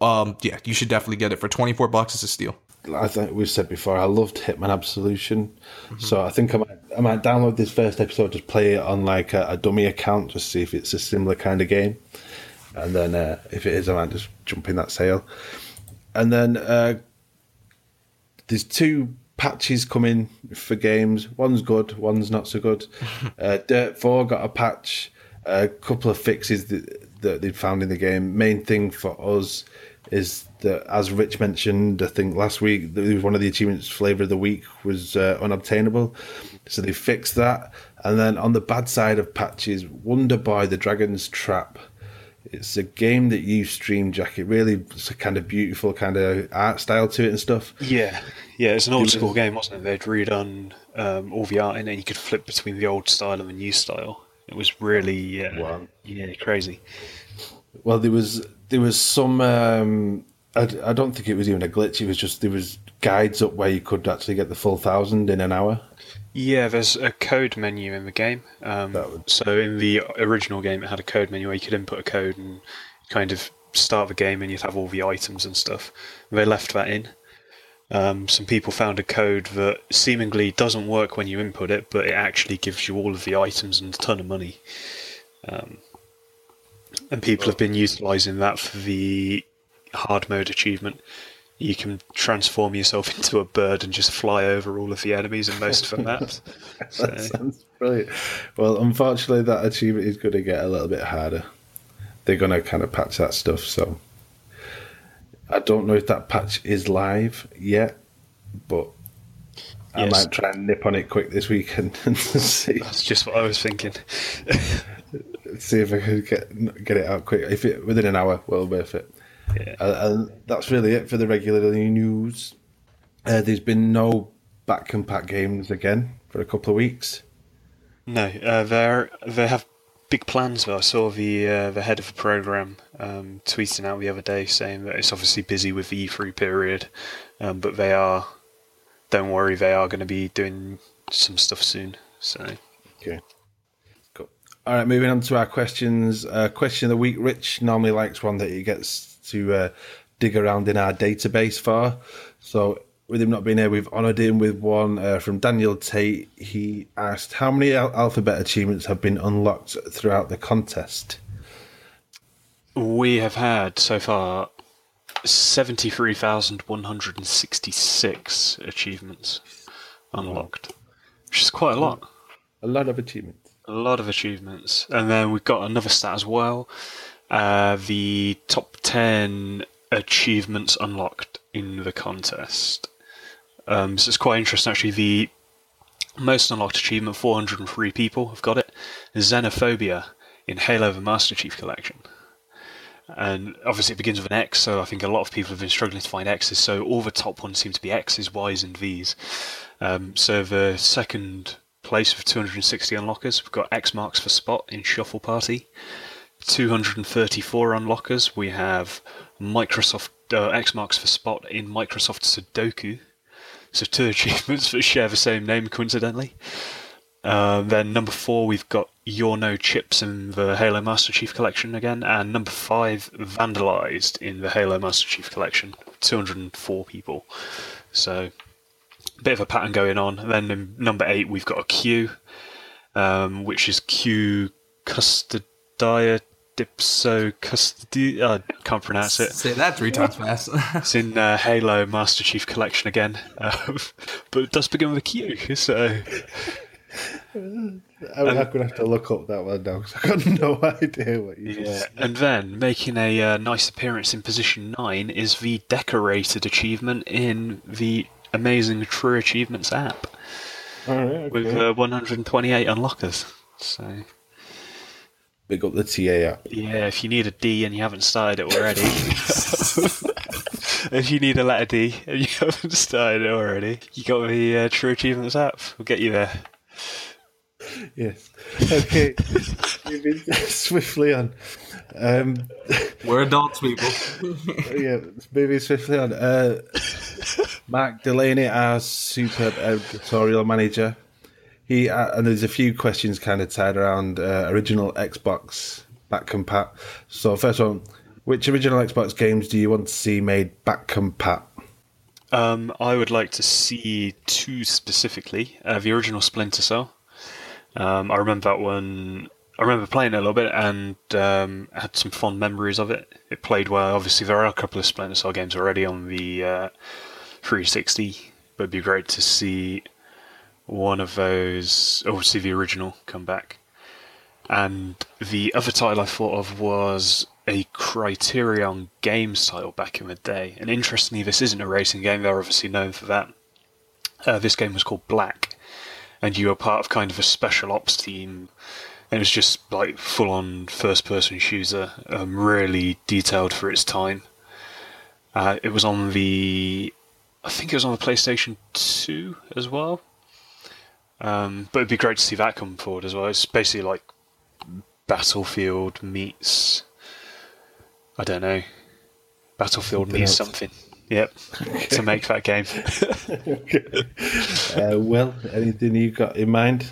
um, yeah, you should definitely get it for 24 bucks. It's a steal. I think we've said before, I loved Hitman Absolution. Mm-hmm. So I think I might, I might download this first episode, just play it on like a, a dummy account, just see if it's a similar kind of game. And then uh, if it is, I might just jump in that sale. And then uh, there's two patches coming for games. One's good, one's not so good. uh, Dirt 4 got a patch, a couple of fixes that, that they'd found in the game. Main thing for us is that, as Rich mentioned, I think last week, there was one of the achievements, Flavor of the Week, was uh, unobtainable. So they fixed that. And then on the bad side of patches, Wonder Boy, The Dragon's Trap. It's a game that you stream, Jack. It really, it's a kind of beautiful kind of art style to it and stuff. Yeah, yeah, it's an old school game, wasn't it? They'd redone um, all the art in it, and you could flip between the old style and the new style. It was really, uh, Wow. yeah, crazy. Well, there was there was some. Um, I, I don't think it was even a glitch. It was just there was guides up where you could actually get the full thousand in an hour. Yeah, there's a code menu in the game. Um, would- So in the original game, it had a code menu where you could input a code and kind of start the game, and you'd have all the items and stuff. They left that in. Um, some people found a code that seemingly doesn't work when you input it, but it actually gives you all of the items and a ton of money. Um, and people have been utilizing that for the hard mode achievement. You can transform yourself into a bird and just fly over all of the enemies in most of the maps. So, That sounds brilliant. Well, unfortunately, that achievement is going to get a little bit harder. They're going to kind of patch that stuff. So I don't know if that patch is live yet, but I Yes. might try and nip on it quick this weekend and see that's just what I was thinking. see if I could get get it out quick. If it within an hour, well worth it. Yeah. And that's really it for the regular news. Uh, there's been no back compat games again for a couple of weeks. No, uh, they they have big plans. Though I saw the uh, the head of the program um, tweeting out the other day saying that it's obviously busy with the E3 period, um, but they are. Don't worry, they are going to be doing some stuff soon. So Okay. Cool. All right, moving on to our questions. Uh, question of the week. Rich normally likes one that he gets to uh, dig around in our database for. So, with him not being here, we've honoured him with one uh, from Daniel Tate. He asked, How many al- alphabet achievements have been unlocked throughout the contest? we have had so far seventy three thousand one hundred and sixty six achievements unlocked, which is quite a lot. A lot of achievements. a lot of achievements. And then we've got another stat as well. Uh, the top 10 achievements unlocked in the contest. Um, so it's quite interesting, actually. The most unlocked achievement, 403 people have got it. Xenophobia in Halo the Master Chief Collection. And obviously it begins with an X, so I think a lot of people have been struggling to find X's. So all the top ones seem to be X's, Y's, and V's. Um, so the second place with 260 unlockers, we've got X marks for Spot in Shuffle Party. 234 unlockers, we have Microsoft uh, X marks for Spot in Microsoft Sudoku. So two achievements that share the same name, coincidentally. Um, then number four, we've got Your No Chips in the Halo Master Chief Collection again, and number five, Vandalized in the Halo Master Chief Collection. 204 people. So a bit of a pattern going on. Then in number eight, we've got a Q, um, which is Q Custodia Dipso Custody. I can't pronounce it. Say that three times fast. It's in uh, Halo Master Chief Collection again, um, but it does begin with a Q. So I'm, I'm going to have to look up that one now because I've got no idea what you yeah, just and then making a uh, nice appearance in position nine is the decorated achievement in the amazing True Achievements app All right, with uh, 128 unlockers. So. Big up the TA app. Yeah, if you need a D and you haven't started it already. if you need a letter D and you haven't started it already, you got the uh, True Achievements app. We'll get you there. Yes. Okay. Moving swiftly on. Um, We're adults, people. yeah, moving swiftly on. Uh, Mark Delaney, our superb editorial manager, he uh, and there's a few questions kind of tied around uh, original Xbox back compat. So first one, which original Xbox games do you want to see made back compat? Um, I would like to see two specifically. Uh, the original Splinter Cell. Um, I remember that one. I remember playing it a little bit and um, had some fond memories of it. It played well. Obviously, there are a couple of Splinter Cell games already on the uh, 360, but it'd be great to see one of those. Obviously, the original come back. And the other title I thought of was a Criterion Games title back in the day. And interestingly, this isn't a racing game, they're obviously known for that. Uh, this game was called Black, and you were part of kind of a special ops team. And it was just like full on first person shooter, um, really detailed for its time. Uh, it was on the. I think it was on the PlayStation 2 as well. Um, but it'd be great to see that come forward as well. It's basically like Battlefield meets I don't know Battlefield Something meets else. something. Yep, to make that game. Uh, Will, anything you got in mind?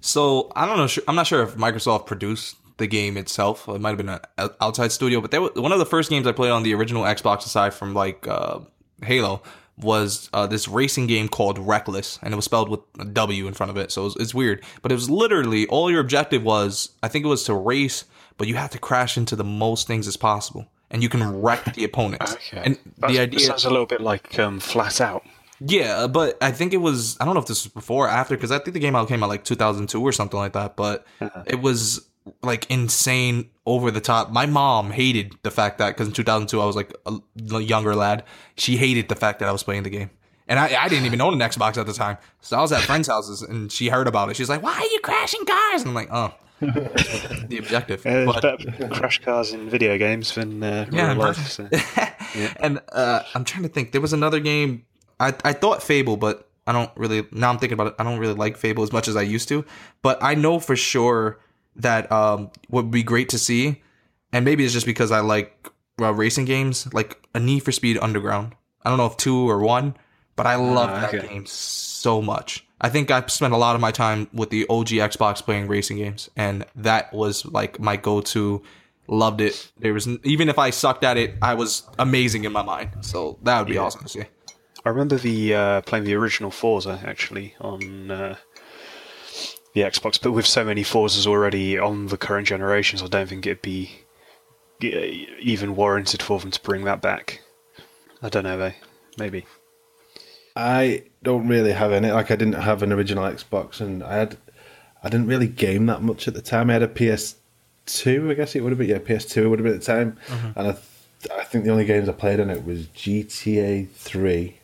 So I don't know. I'm not sure if Microsoft produced the game itself. It might have been an outside studio, but they were, one of the first games I played on the original Xbox, aside from like uh, Halo, was uh, this racing game called Wreckless, and it was spelled with a W in front of it. So it was, it's weird, but it was literally all your objective was. I think it was to race, but you had to crash into the most things as possible, and you can wreck the opponents. Okay. And That's- the idea sounds a little bit like um, Flat Out. yeah, but I think it was I don't know if this was before or after because I think the game out came out like 2002 or something like that. But it was like insane, over the top. My mom hated the fact that because in 2002 I was like a younger lad. She hated the fact that I was playing the game, and I, I didn't even own an Xbox at the time. So I was at friends' houses and she heard about it. She's like, "Why are you crashing cars?" And I'm like, "Oh." the objective, Uh, but better crash cars in video games than uh, Yeah, real life. So. and uh, I'm trying to think. There was another game. I I thought Fable, but I don't really. Now I'm thinking about it. I don't really like Fable as much as I used to. But I know for sure that um would be great to see, and maybe it's just because I like uh, racing games, like a Need for Speed Underground. I don't know if two or one, but I love Ah, that game so much. I think I spent a lot of my time with the OG Xbox playing racing games, and that was like my go-to. Loved it. There was even if I sucked at it, I was amazing in my mind. So that would be awesome to see. I remember the uh, playing the original Forza actually on uh, the Xbox, but with so many Forzas already on the current generations, I don't think it'd be uh, even warranted for them to bring that back. I don't know though. Maybe. I don't really have any. Like, I didn't have an original Xbox, and I had, I didn't really game that much at the time. I had a PS2, I guess it would have been. Yeah, PS2 it would have been at the time, and I, th- I think the only games I played on it was GTA Three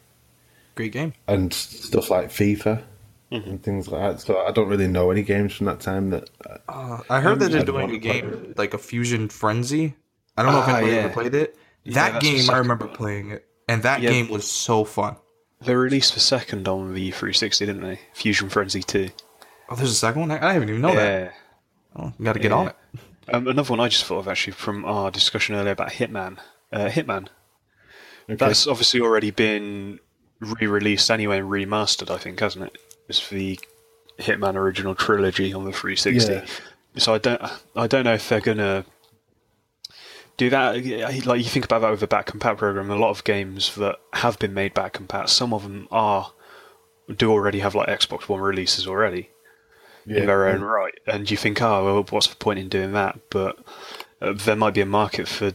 Great game. and stuff like FIFA and things like that. So I don't really know any games from that time that. Uh, I heard that they're doing a to play game like a Fusion Frenzy. I don't know if Ah, anybody yeah. ever played it. Yeah, that that's game, I remember one. playing it, and that Yeah. game was so fun. They released the second on the 360, didn't they? Fusion Frenzy 2. Oh, there's a second one. I, I didn't even know that. Oh, got to get Yeah. on it. Um, another one I just thought of actually from our discussion earlier about Hitman. Uh, Hitman. Okay. That's obviously already been re-released anyway and remastered, I think, hasn't it? It's for the Hitman original trilogy on the 360. Yeah. So I don't, I don't know if they're gonna do that. Like you think about that with the back compat program, a lot of games that have been made back compat, some of them are do already have like Xbox One releases already in their own right, and you think, oh, well, what's the point in doing that? But uh, there might be a market for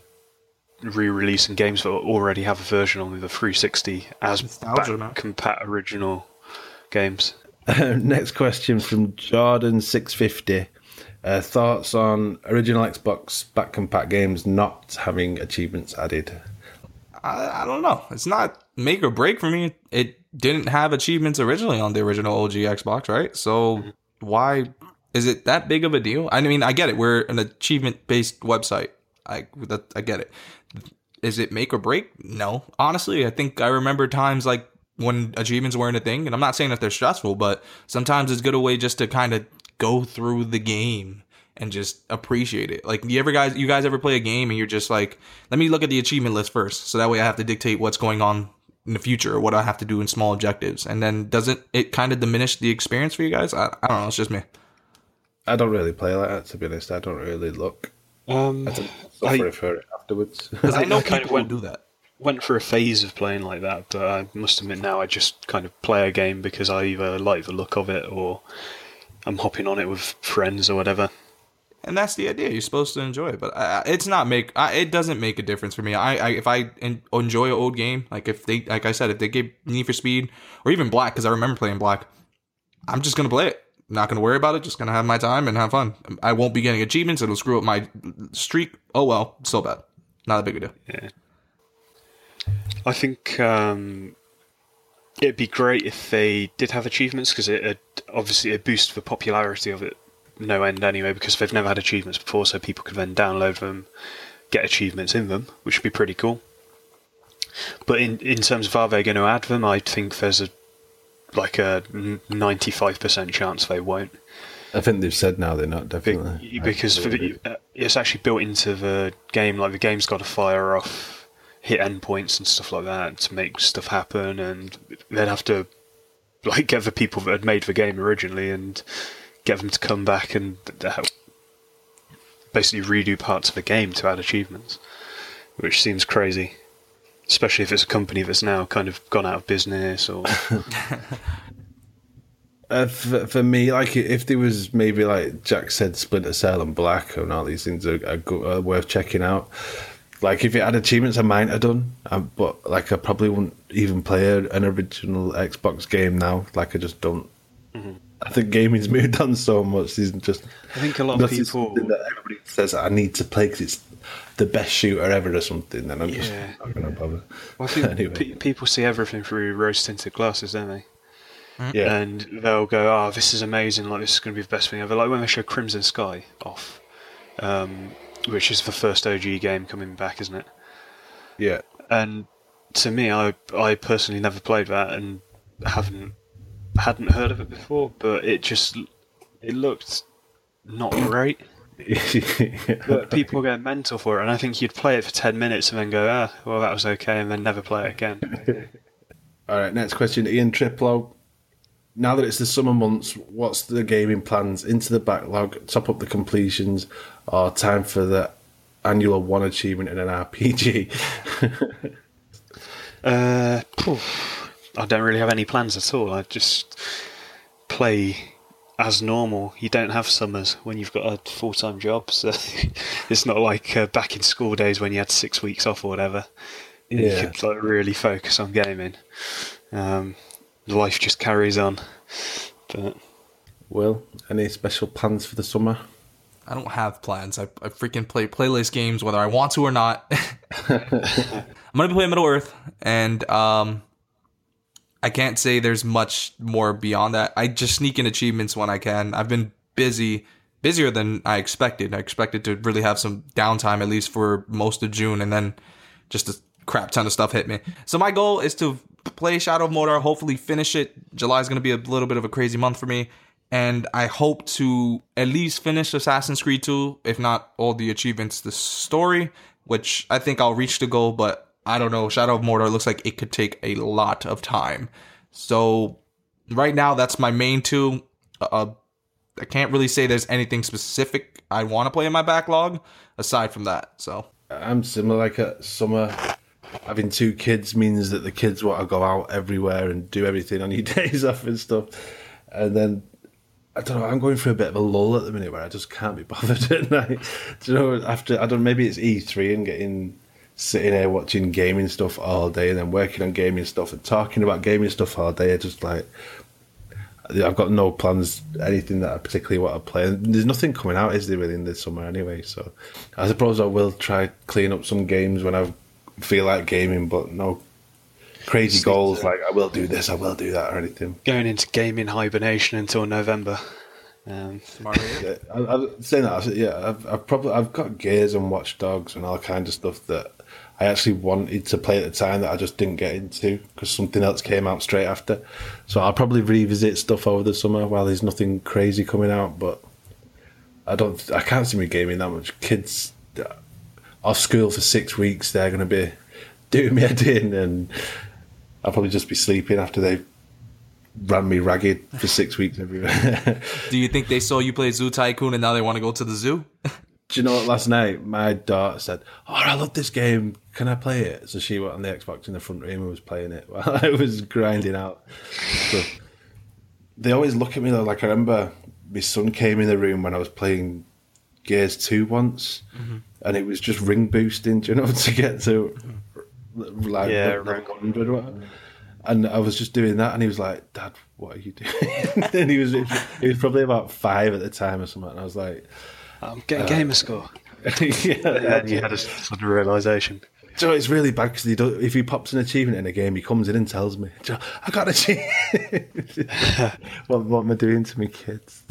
re-releasing games that already have a version on the 360 as back compat original games. Next question from Jordan six fifty. Uh, thoughts on original Xbox back compat games not having achievements added? I, I don't know. It's not make or break for me. It didn't have achievements originally on the original OG Xbox, right? So why is it that big of a deal? I mean, I get it. We're an achievement based website. I that, I get it. Is it make or break? No. Honestly, I think I remember times like when achievements weren't a thing, and I'm not saying that they're stressful, but sometimes it's good a way just to kind of go through the game and just appreciate it. Like, you ever guys, you guys ever play a game and you're just like, let me look at the achievement list first, so that way I have to dictate what's going on in the future or what I have to do in small objectives, and then doesn't it kind of diminish the experience for you guys? I, I don't know. It's just me. I don't really play like that to be honest. I don't really look. Um, I don't suffer for it afterwards. Because I know I kind of people went- do that. Went for a phase of playing like that, but I must admit now I just kind of play a game because I either like the look of it or I'm hopping on it with friends or whatever. and that's the idea. You're supposed to enjoy it, but I, it's not make. I, it doesn't make a difference for me. I, I if I en- enjoy an old game, like if they, like I said, if they gave Need for Speed or even Black, because I remember playing Black, I'm just gonna play it. Not gonna worry about it. Just gonna have my time and have fun. I won't be getting achievements. It'll screw up my streak. Oh well, so bad. Not a big a deal. I think um, it'd be great if they did have achievements because it it obviously it boosts the popularity of it no end anyway because they've never had achievements before, so people could then download them, get achievements in them, which would be pretty cool. But in in terms of are they going to add them, I think there's a like a ninety five percent chance they won't. I think they've said now they're not definitely because the, uh, it's actually built into the game. Like the game's got to fire off, hit endpoints and stuff like that to make stuff happen, and they'd have to like get the people that had made the game originally and get them to come back and uh, basically redo parts of the game to add achievements, which seems crazy. Especially if it's a company that's now kind of gone out of business or Uh, for, for me, like if there was maybe like Jack said, Splinter Cell and Black and all these things are, are, go, are worth checking out. Like if it had achievements, I might have done, um, but like I probably wouldn't even play a, an original Xbox game now. Like I just don't. I think gaming's moved on so much. There's just I think a lot of people- something that everybody says I need to play because it's the best shooter ever or something. Then I'm just Yeah. not gonna bother. Well, I think anyway, pe- people see everything through rose tinted glasses, don't they? yeah. and they'll go, "Oh, this is amazing! Like this is going to be the best thing ever." Like when they show Crimson Sky off, um, which is the first OG game coming back, isn't it? yeah. And to me, I I personally never played that and haven't hadn't heard of it before, but it just it looked not great. But people get mental for it, and I think you'd play it for ten minutes and then go, ah, well that was okay, and then never play it again. All right, next question, Ian Triplo. Now that it's the summer months, what's the gaming plans? Into the backlog, top up the completions, or time for the annual one achievement in an RPG? Uh, I don't really have any plans at all. I just play as normal. You don't have summers when you've got a full time job, so it's not like uh, back in school days when you had six weeks off or whatever. Yeah. You could like really focus on gaming. Um, life just carries on. But Will, any special plans for the summer? I don't have plans. I, I freaking play playlist games whether I want to or not. I'm gonna be playing Middle Earth, and um, I can't say there's much more beyond that. I just sneak in achievements when I can. I've been busy, busier than I expected. I expected to really have some downtime at least for most of June, and then just a crap ton of stuff hit me. So my goal is to play Shadow of Mordor. Hopefully, finish it. July is gonna be a little bit of a crazy month for me and I hope to at least finish Assassin's Creed 2, if not all the achievements, the story, which I think I'll reach the goal, but I don't know. Shadow of Mordor looks like it could take a lot of time. So right now, that's my main two. Uh, I can't really say there's anything specific I want to play in my backlog aside from that. So I'm similar. Like a summer, having two kids means that the kids want to go out everywhere and do everything on your days off and stuff. And then I don't know. I'm going through a bit of a lull at the minute where I just can't be bothered at night. Do you know? After I don't. Maybe it's E3 and getting sitting here watching gaming stuff all day and then working on gaming stuff and talking about gaming stuff all day. I just like I've got no plans, anything that I particularly want to play. And there's nothing coming out, is there, really, in the summer anyway? So I suppose I will try clean up some games when I feel like gaming, but no crazy goals like I will do this, I will do that, or anything. going into gaming hibernation until November. Um, Yeah, I, I'm saying that. I said, yeah, I've, I've probably I've got Gears and Watch Dogs and all kind of stuff that I actually wanted to play at the time that I just didn't get into because something else came out straight after. So I'll probably revisit stuff over the summer while there's nothing crazy coming out. But I don't, I can't see me gaming that much. Kids off school for six weeks, they're going to be doing me head in, and I'll probably just be sleeping after they ran me ragged for six weeks everywhere. do you think they saw you play Zoo Tycoon and now they want to go to the zoo? Do you know what? Last night, my daughter said, "Oh, I love this game. Can I play it?" So she went on the Xbox in the front room and was playing it while I was grinding out. So they always look at me though. Like I remember, my son came in the room when I was playing Gears Two once, mm-hmm. And it was just ring boosting. You know to get to like Yeah, level rank 100 or whatever. And I was just doing that, and he was like, "Dad, what are you doing?" and he was he was probably about five at the time or something. And I was like. I'm getting gamer score. yeah, And you had a sudden realization. Do you know, it's really bad because if he pops an achievement in a game, he comes in and tells me, "Do you I got an achievement. what, what am I doing to my kids?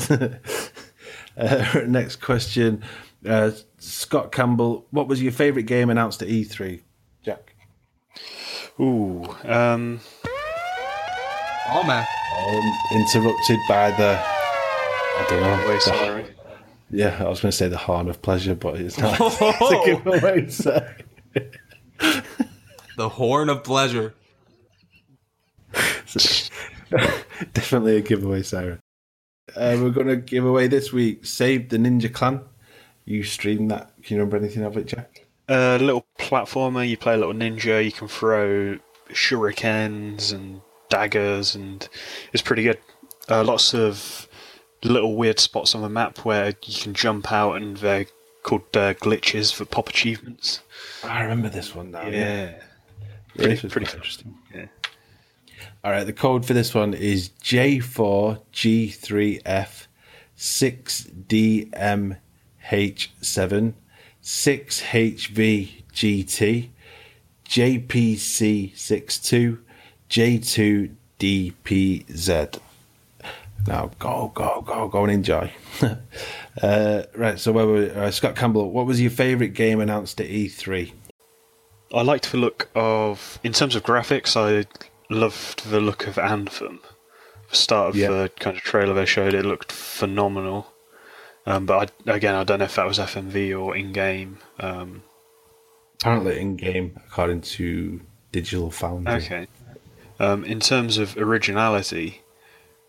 uh, next question. Uh, Scott Campbell, what was your favourite game announced at E3? Jack? Ooh, um, Oh man. Um, interrupted by the, I don't know. wait, the- sorry. yeah, I was going to say the horn of pleasure, but it's not. it's a giveaway, so. The horn of pleasure. Definitely a giveaway, Sarah. Uh, we're going to give away this week Save the Ninja Clan. You stream that. Can you remember anything of it, Jack? A little platformer. You play a little ninja. You can throw shurikens and daggers, and it's pretty good. Uh, lots of little weird spots on the map where you can jump out, and they're called uh, glitches for pop achievements. I remember this one now. Yeah, Yeah, pretty this was pretty interesting. Yeah. All right, the code for this one is J4G3F 6DMH7 6HVGT JPC62 J2DPZ. Now go, go, go, go and enjoy. uh, right, so where were we? Uh, Scott Campbell, what was your favourite game announced at E3? I liked the look of, in terms of graphics, I loved the look of Anthem. The start of Yeah. the kind of trailer they showed, it looked phenomenal. Um, but I, again, I don't know if that was FMV or in game. Um, Apparently in game, according to Digital Foundry. okay. Um, in terms of originality,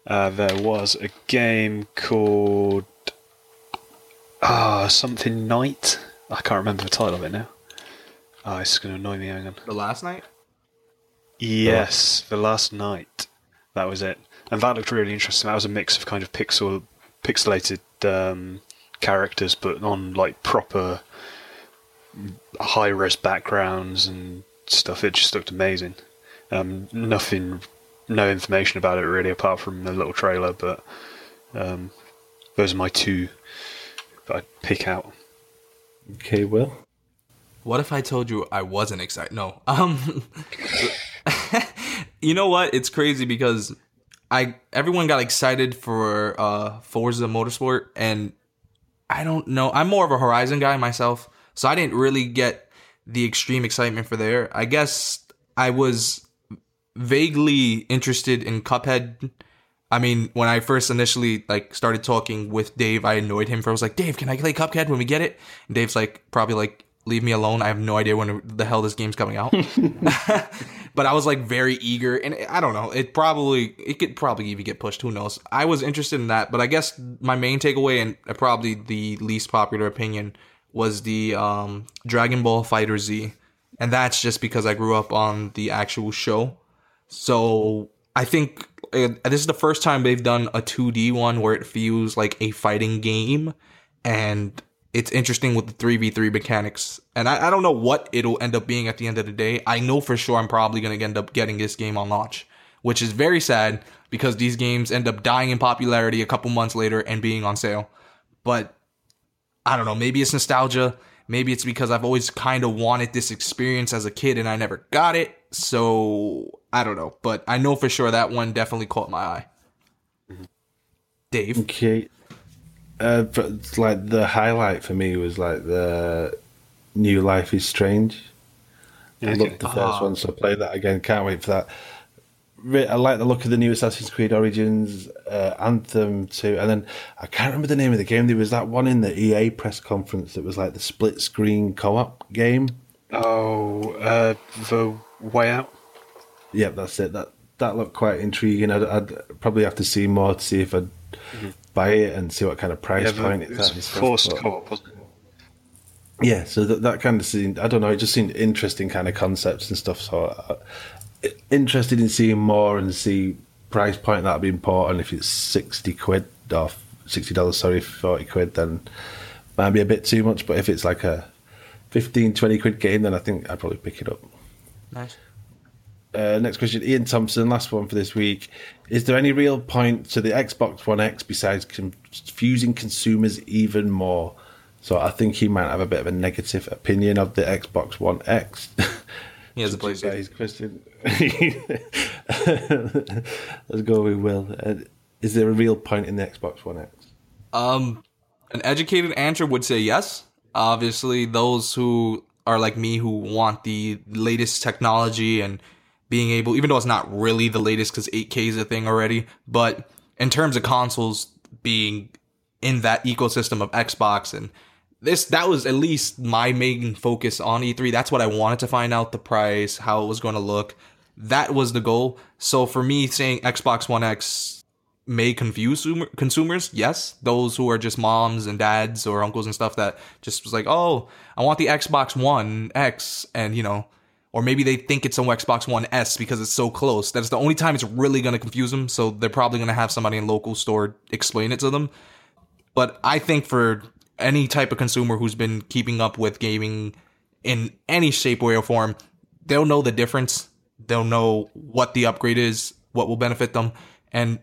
uh, there was a game called ah something Night. I can't remember the title of it now. Oh, it's going to annoy me. Hang on. The last night? Yes, the last night. That was it, and that looked really interesting. That was a mix of kind of pixel, pixelated um, characters, but on like proper high res backgrounds and stuff. It just looked amazing. Um, nothing, no information about it really, apart from the little trailer. But um, those are my two that I'd pick out. Okay, Will. What if I told you I wasn't excited? No. Um You know what? It's crazy because I everyone got excited for uh Forza Motorsport and I don't know. I'm more of a Horizon guy myself, so I didn't really get the extreme excitement for there. I guess I was vaguely interested in Cuphead. I mean, when I first initially like started talking with Dave, I annoyed him for I was like, "Dave, can I play Cuphead when we get it?" And Dave's like, probably like, "Leave me alone. I have no idea when the hell this game's coming out." but I was like very eager, and I don't know. It probably it could probably even get pushed. Who knows? I was interested in that, but I guess my main takeaway and probably the least popular opinion was the um, Dragon Ball FighterZ, and that's just because I grew up on the actual show. So I think uh, this is the first time they've done a 2D one where it feels like a fighting game, and it's interesting with the 3v3 mechanics. And I, I don't know what it'll end up being at the end of the day. I know for sure I'm probably going to end up getting this game on launch, which is very sad because these games end up dying in popularity a couple months later and being on sale. But I don't know, maybe it's nostalgia. Maybe it's because I've always kind of wanted this experience as a kid and I never got it. So I don't know, but I know for sure that one definitely caught my eye. Mm-hmm. Dave, Okay. Uh, but like the highlight for me was like the new Life is Strange. I Okay. loved the first Ah. one, so play that again. Can't wait for that. I like the look of the new Assassin's Creed Origins, uh, Anthem too, and then I can't remember the name of the game. There was that one in the EA press conference that was like the split screen co-op game. Oh, uh, the way out. Yep, that's it. That that looked quite intriguing. I'd, I'd probably have to see more to see if I'd buy it and see what kind of price Yeah, point it's it at. and was forced but- co-op, wasn't it? Yeah, so that, that kind of seemed, I don't know, it just seemed interesting kind of concepts and stuff. So uh, interested in seeing more and see price point that'd be important. If it's 60 quid or $60, sorry, 40 quid, then might be a bit too much. But if it's like a 15, 20 quid game, then I think I'd probably pick it up. nice. Uh, next question, Ian Thompson, last one for this week. Is there any real point to the Xbox One X besides confusing consumers even more? So I think he might have a bit of a negative opinion of the Xbox One X. He has a PlayStation. his question. Let's go with Will. Uh, is there a real point in the Xbox One X? Um, an educated answer would say yes. Obviously, those who are like me who want the latest technology and being able, even though it's not really the latest because 8K is a thing already, but in terms of consoles being in that ecosystem of Xbox and this, that was at least my main focus on E3. That's what I wanted to find out the price, how it was going to look. That was the goal. So for me, saying Xbox One X may confuse consumers. Yes, those who are just moms and dads or uncles and stuff that just was like, oh, I want the Xbox One X, and you know, or maybe they think it's an Xbox One S because it's so close. That's the only time it's really going to confuse them. So they're probably going to have somebody in local store explain it to them. But I think for any type of consumer who's been keeping up with gaming in any shape, way, or form, they'll know the difference. They'll know what the upgrade is, what will benefit them, and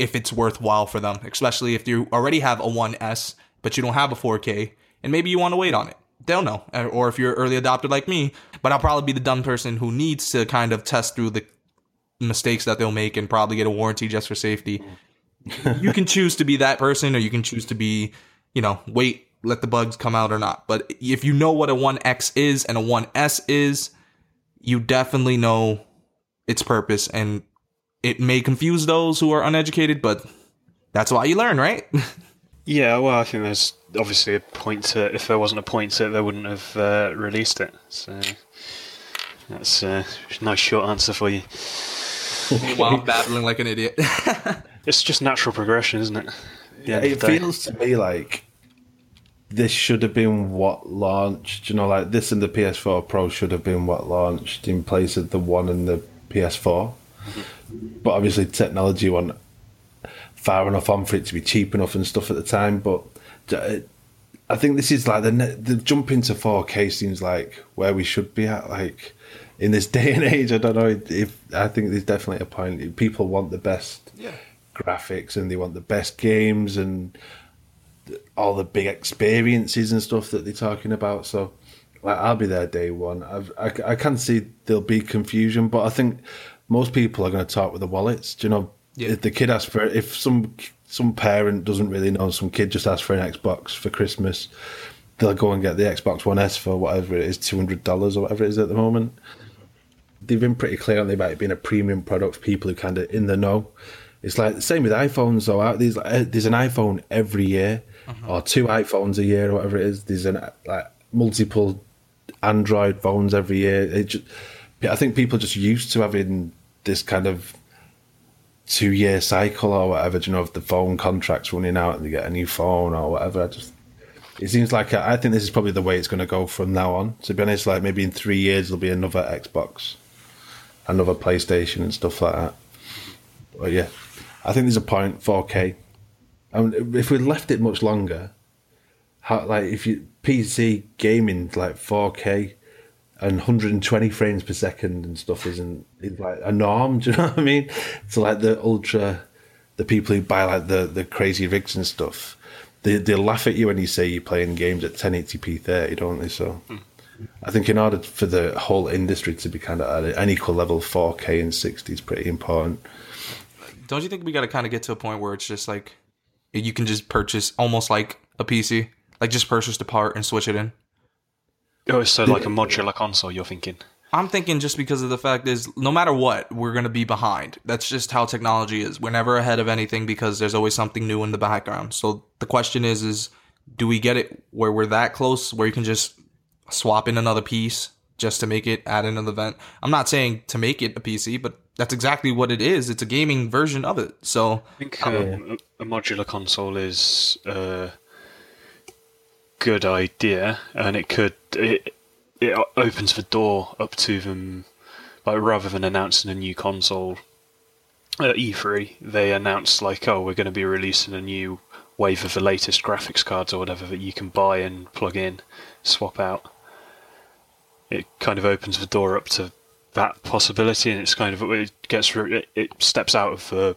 if it's worthwhile for them, especially if you already have a 1S, but you don't have a 4K, and maybe you want to wait on it. They'll know. Uh, or if you're early adopted like me, but I'll probably be the dumb person who needs to kind of test through the mistakes that they'll make and probably get a warranty just for safety. you can choose to be that person or you can choose to be, you know, wait, let the bugs come out or not. But if you know what a 1X is and a 1S is, you definitely know its purpose and it may confuse those who are uneducated, but that's why you learn, right? Yeah, well, I think there's obviously a point to it. If there wasn't a point to it, they wouldn't have uh, released it. So that's uh, a nice short answer for you. While I'm babbling like an idiot. It's just natural progression, isn't it? Yeah, it feels to me like this should have been what launched. You know, like this and the PS4 Pro should have been what launched in place of the one and the PS4. But obviously, technology went far enough on for it to be cheap enough and stuff at the time. But uh, I think this is like the the jump into 4K seems like where we should be at. Like in this day and age, I don't know if I think there's definitely a point. People want the best Yeah. graphics and they want the best games and all the big experiences and stuff that they're talking about. So, like, I'll be there day one. I've, I, I can see there'll be confusion, but I think most people are going to talk with the wallets. Do you know? Yeah. If the kid asks for, if some some parent doesn't really know, some kid just asks for an Xbox for Christmas, they'll go and get the Xbox One S for whatever it is, two hundred dollars or whatever it is at the moment. They've been pretty clear on about it being a premium product for people who kind of in the know. It's like the same with iPhones though. There's like, there's an iPhone every year, uh-huh. or two iPhones a year, or whatever it is. There's an like multiple Android phones every year. It just, I think people are just used to having this kind of two year cycle or whatever. You know if the phone contracts running out and they get a new phone or whatever? I just it seems like I think this is probably the way it's going to go from now on. To be honest, like maybe in three years there'll be another Xbox, another PlayStation, and stuff like that. But yeah, I think there's a point 4K. And if we'd left it much longer, how like if you PC gaming like 4K and 120 frames per second and stuff isn't is like a norm. Do you know what I mean? So like the ultra, the people who buy like the the crazy rigs and stuff, they they laugh at you when you say you're playing games at 1080p 30, don't they? So. Hmm. I think in order for the whole industry to be kind of at an equal level, 4K and 60 is pretty important. Don't you think we got to kind of get to a point where it's just like you can just purchase almost like a PC, like just purchase the part and switch it in? Oh, so like a modular console, you're thinking? I'm thinking just because of the fact is no matter what, we're going to be behind. That's just how technology is. We're never ahead of anything because there's always something new in the background. So the question is is do we get it where we're that close where you can just swap in another piece just to make it add another event? I'm not saying to make it a PC, but that's exactly what it is. It's a gaming version of it. So I think um, a, a modular console is a good idea, and it could it it opens the door up to them. Like rather than announcing a new console at E3, they announced like, oh, we're going to be releasing a new wave of the latest graphics cards or whatever that you can buy and plug in, swap out. It kind of opens the door up to that possibility, and it's kind of it gets it, it steps out of the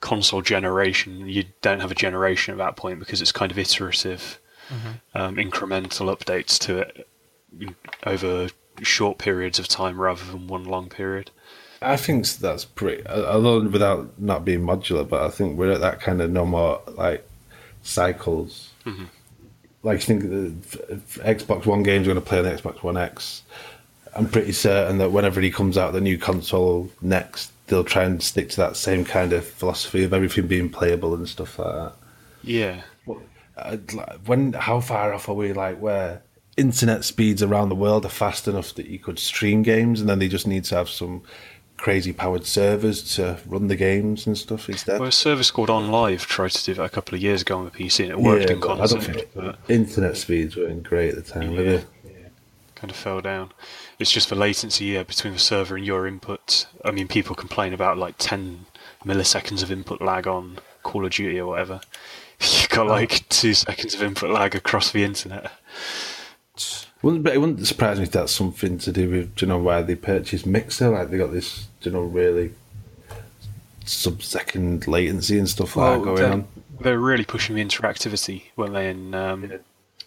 console generation. You don't have a generation at that point because it's kind of iterative, um, incremental updates to it over short periods of time rather than one long period. I think that's pretty. Although without not being modular, but I think we're at that kind of no more like cycles. Like I think the f- f- Xbox One games are going to play on the Xbox One X. I'm pretty certain that whenever he comes out the new console next, they'll try and stick to that same kind of philosophy of everything being playable and stuff like that. Yeah, Uh, when how far off are we like where internet speeds around the world are fast enough that you could stream games and then they just need to have some crazy powered servers to run the games and stuff instead well, a service called OnLive tried to do that a couple of years ago on the PC, and it worked in but I don't concept, think internet speeds weren't great at the time were they? kind of fell down. It's just the latency yeah, between the server and your input. I mean, people complain about like 10 milliseconds of input lag on Call of Duty or whatever. You've got like two seconds of input lag across the internet. Wouldn't, but it wouldn't surprise me if that's something to do with do you know why they purchased Mixer like they got this do you know really sub second latency and stuff like that going they're, on they're really pushing the interactivity when they in um,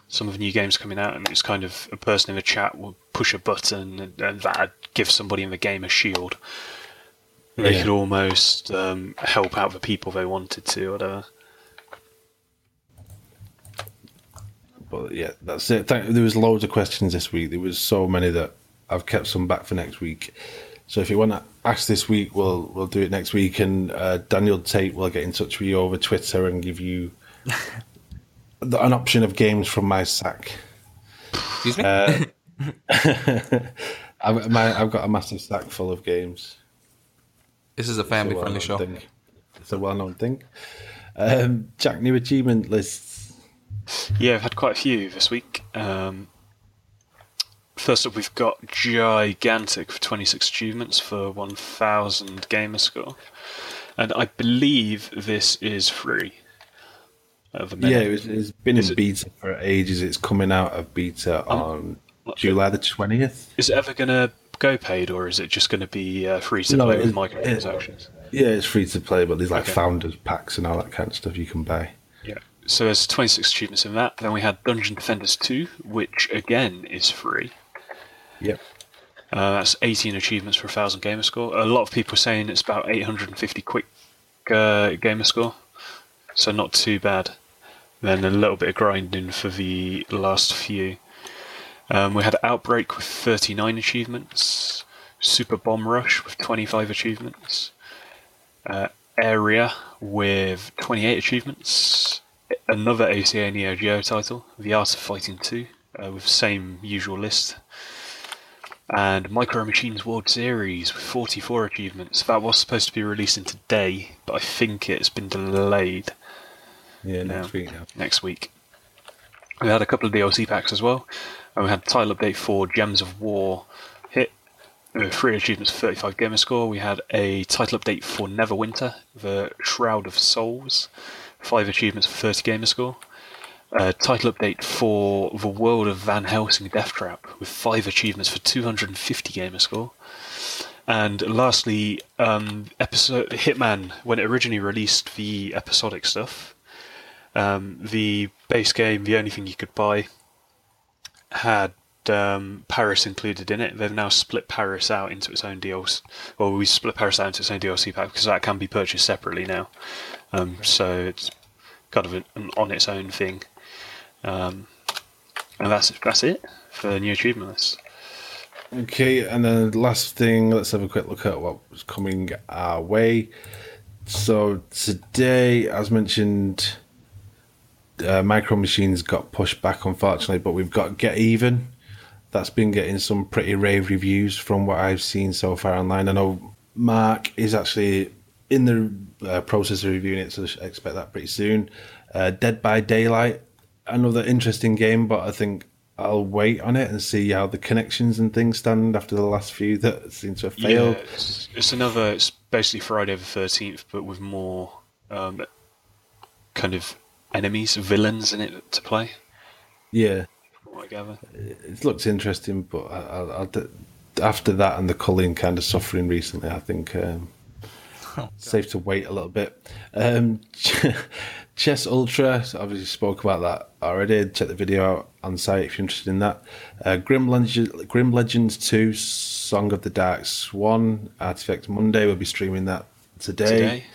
some of the new games coming out, and it's kind of a person in the chat will push a button, and, and that gives somebody in the game a shield. They Yeah. could almost um, help out the people they wanted to, or whatever. But yeah, that's it. Thank, there was loads of questions this week. There was so many that I've kept some back for next week. So if you want to ask this week, we'll we'll do it next week, and uh, Daniel Tate will get in touch with you over Twitter and give you the, an option of games from my sack. Excuse me. Uh, I've, my, I've got a massive sack full of games. this is a family friendly well-known show. thing. It's a well-known thing. Um, Jack, new achievement lists. Yeah, I've had quite a few this week. Um, first up, we've got Gigantic for 26 achievements for 1,000 gamer score. And I believe this is free. Yeah, it was, it's been Is in it- beta for ages. It's coming out of beta on July the twentieth. Is it ever going to go paid, or is it just going to be uh, free to No, play with it- microtransactions? Yeah, it's free to play, but there's like Okay. founders packs and all that kind of stuff you can buy. So there's 26 achievements in that. Then we had Dungeon Defenders 2, which again is free. Yep. Uh, that's 18 achievements for a 1,000 gamer score. A lot of people are saying it's about 850 quick uh, gamer score, so not too bad. Then a little bit of grinding for the last few. Um, we had Outbreak with 39 achievements, Super Bomb Rush with 25 achievements, uh, Area with 28 achievements, another ACA Neo Geo title, The Art of Fighting 2, uh, with the same usual list and Micro Machines World Series with 44 achievements. That was supposed to be releasing today, but I think it's been delayed Yeah, next Yeah. week now. next week. We had a couple of DLC packs as well, and we had title update for Gems of War hit. Three achievements, 35 gamer score. We had a title update for Neverwinter, the Shroud of Souls, five achievements for 30 gamer score. A title update for The World of Van Helsing Death Trap with five achievements for 250 gamer score. And lastly, um, episode Hitman when it originally released the episodic stuff, um, the base game, the only thing you could buy, had um, Paris included in it. They've now split Paris out into its own DLC. Well, we split Paris out into its own DLC pack because that can be purchased separately now. Um, so it's kind of an, an on its own thing. Um, and that's that's it for new achievement list. Okay, and then last thing, let's have a quick look at what's coming our way. So today, as mentioned, uh, Micro Machines got pushed back, unfortunately, but we've got Get Even. That's been getting some pretty rave reviews from what I've seen so far online. I know Mark is actually in the uh, process of reviewing it, so I expect that pretty soon. Uh, Dead by Daylight, another interesting game, but I think I'll wait on it and see how the connections and things stand after the last few that seem to have failed. Yeah, it's, it's another. It's basically Friday the Thirteenth, but with more um, kind of enemies, villains in it to play. Yeah, What I gather. it looks interesting, but I, I'll, I'll, after that and the culling kind of suffering recently, I think um, safe to wait a little bit. Um, Chess Ultra, so obviously spoke about that already. Check the video out on site if you're interested in that. Uh, Grim, Legend, Grim Legends 2, Song of the Dark Swan, Artifex Mundi. We'll be streaming that Today,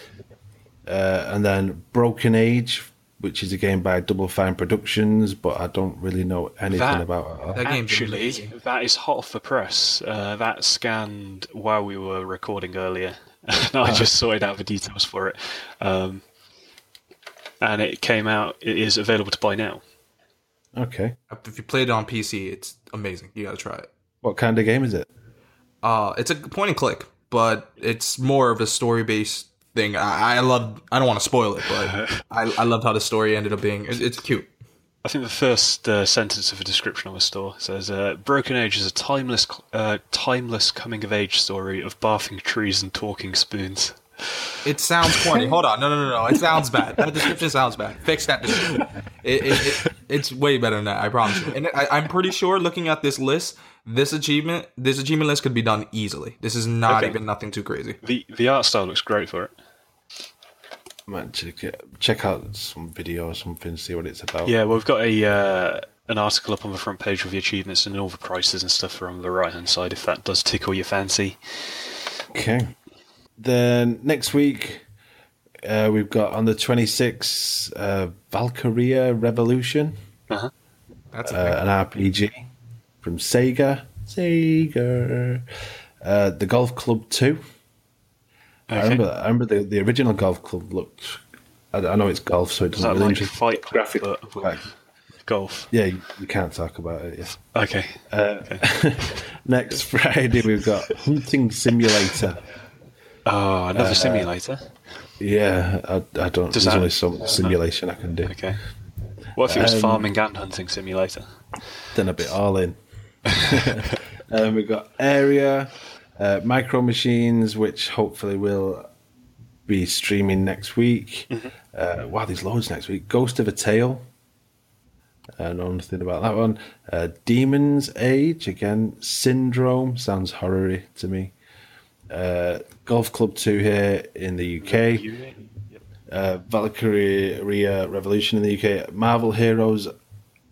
Uh, and then Broken Age, which is a game by Double Fine Productions, but I don't really know anything That- about it. at. That game's actually, amazing. that is hot off the press. Uh, that scanned while we were recording earlier, and I just sorted out the details for it. Um, and it came out. It is available to buy now. Okay. If you played it on PC, it's amazing. You gotta try it. What kind of game is it? Uh, it's a point and click, but it's more of a story based thing. I, I love. I don't want to spoil it, but I, I loved how the story ended up being. It's, it's cute. I think the first uh, sentence of the description of the store says, uh, "Broken Age is a timeless, uh, timeless coming of age story of barfing trees and talking spoons." It sounds corny. Hold on, no, no, no, no. It sounds bad. That description sounds bad. Fix that description. It, it, it, it's way better than that. I promise you. And I, I'm pretty sure, looking at this list, this achievement, this achievement list could be done easily. This is not Okay. even nothing too crazy. the The art style looks great for it. Might check, check out some video or something, see what it's about. Yeah, well, we've got a uh, an article up on the front page with the achievements and all the prices and stuff are on the right hand side. If that does tickle your fancy, Okay. Then next week, uh, we've got on the 26th, uh, Valkyria Revolution, That's a uh, an RPG from Sega. Sega. Uh, the Golf Club 2. I Okay. remember, I remember the, the original Golf Club looked. I, I know it's golf, so it doesn't that really like interest Fight graphic. golf? yeah, you, you can't talk about it. Yeah. Okay. Uh, Next Friday, we've got Hunting Simulator. Oh, another simulator. Yeah, I, I don't. Does there's that- only some simulation I can do. Okay. What if it was Um, farming and hunting simulator? Then a bit all in. um, we've got Area, uh, Micro Machines, which hopefully will be streaming next week. Uh, wow, there's loads next week. Ghost of a Tale. I know nothing about that one. Uh, Demon's Age, again, Syndrome, sounds horror to me. Uh, Golf Club 2 here in the UK. uh, Valkyria Revolution in the UK, Marvel Heroes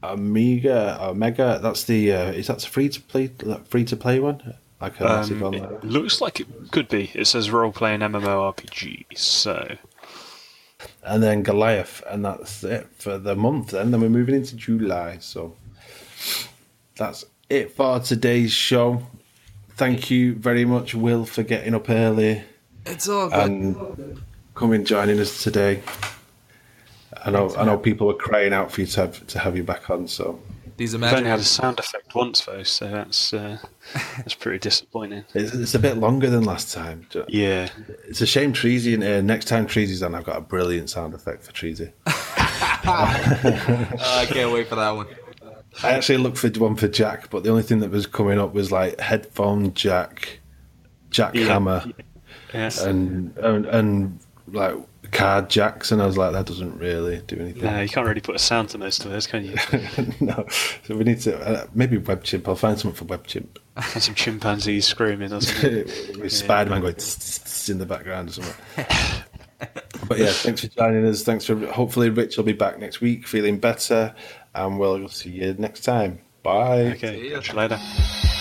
Amiga Omega. That's the uh, is that free to play free to play one? Like a massive Um, online. it looks like it could be. It says role playing MMORPG, so and then Goliath, and that's it for the month. And then we're moving into July, so that's it for today's show. Thank you very much, Will, for getting up early It's all good. and coming joining us today. I know I know people were crying out for you to have to have you back on. So These I've only had a sound effect once though, so that's uh, that's pretty disappointing. it's, it's a bit longer than last time. Yeah, It's a shame Treasy and uh, next time Treasy's on, I've got a brilliant sound effect for Treasy. Uh, I can't wait for that one. I actually looked for one for Jack, but the only thing that was coming up was like headphone jack, jack Yeah. hammer, yes. and, and and like card jacks, and I was like, that doesn't really do anything. no, you can't really put a sound to most of those, can you? no, so we need to uh, maybe WebChimp. I'll find something for WebChimp. And some chimpanzees screaming or something. With Spider Man going in the background or something. but yeah, thanks for joining us. Thanks for hopefully Rich will be back next week feeling better, and we'll see you next time. Bye. Okay, See ya. catch you later.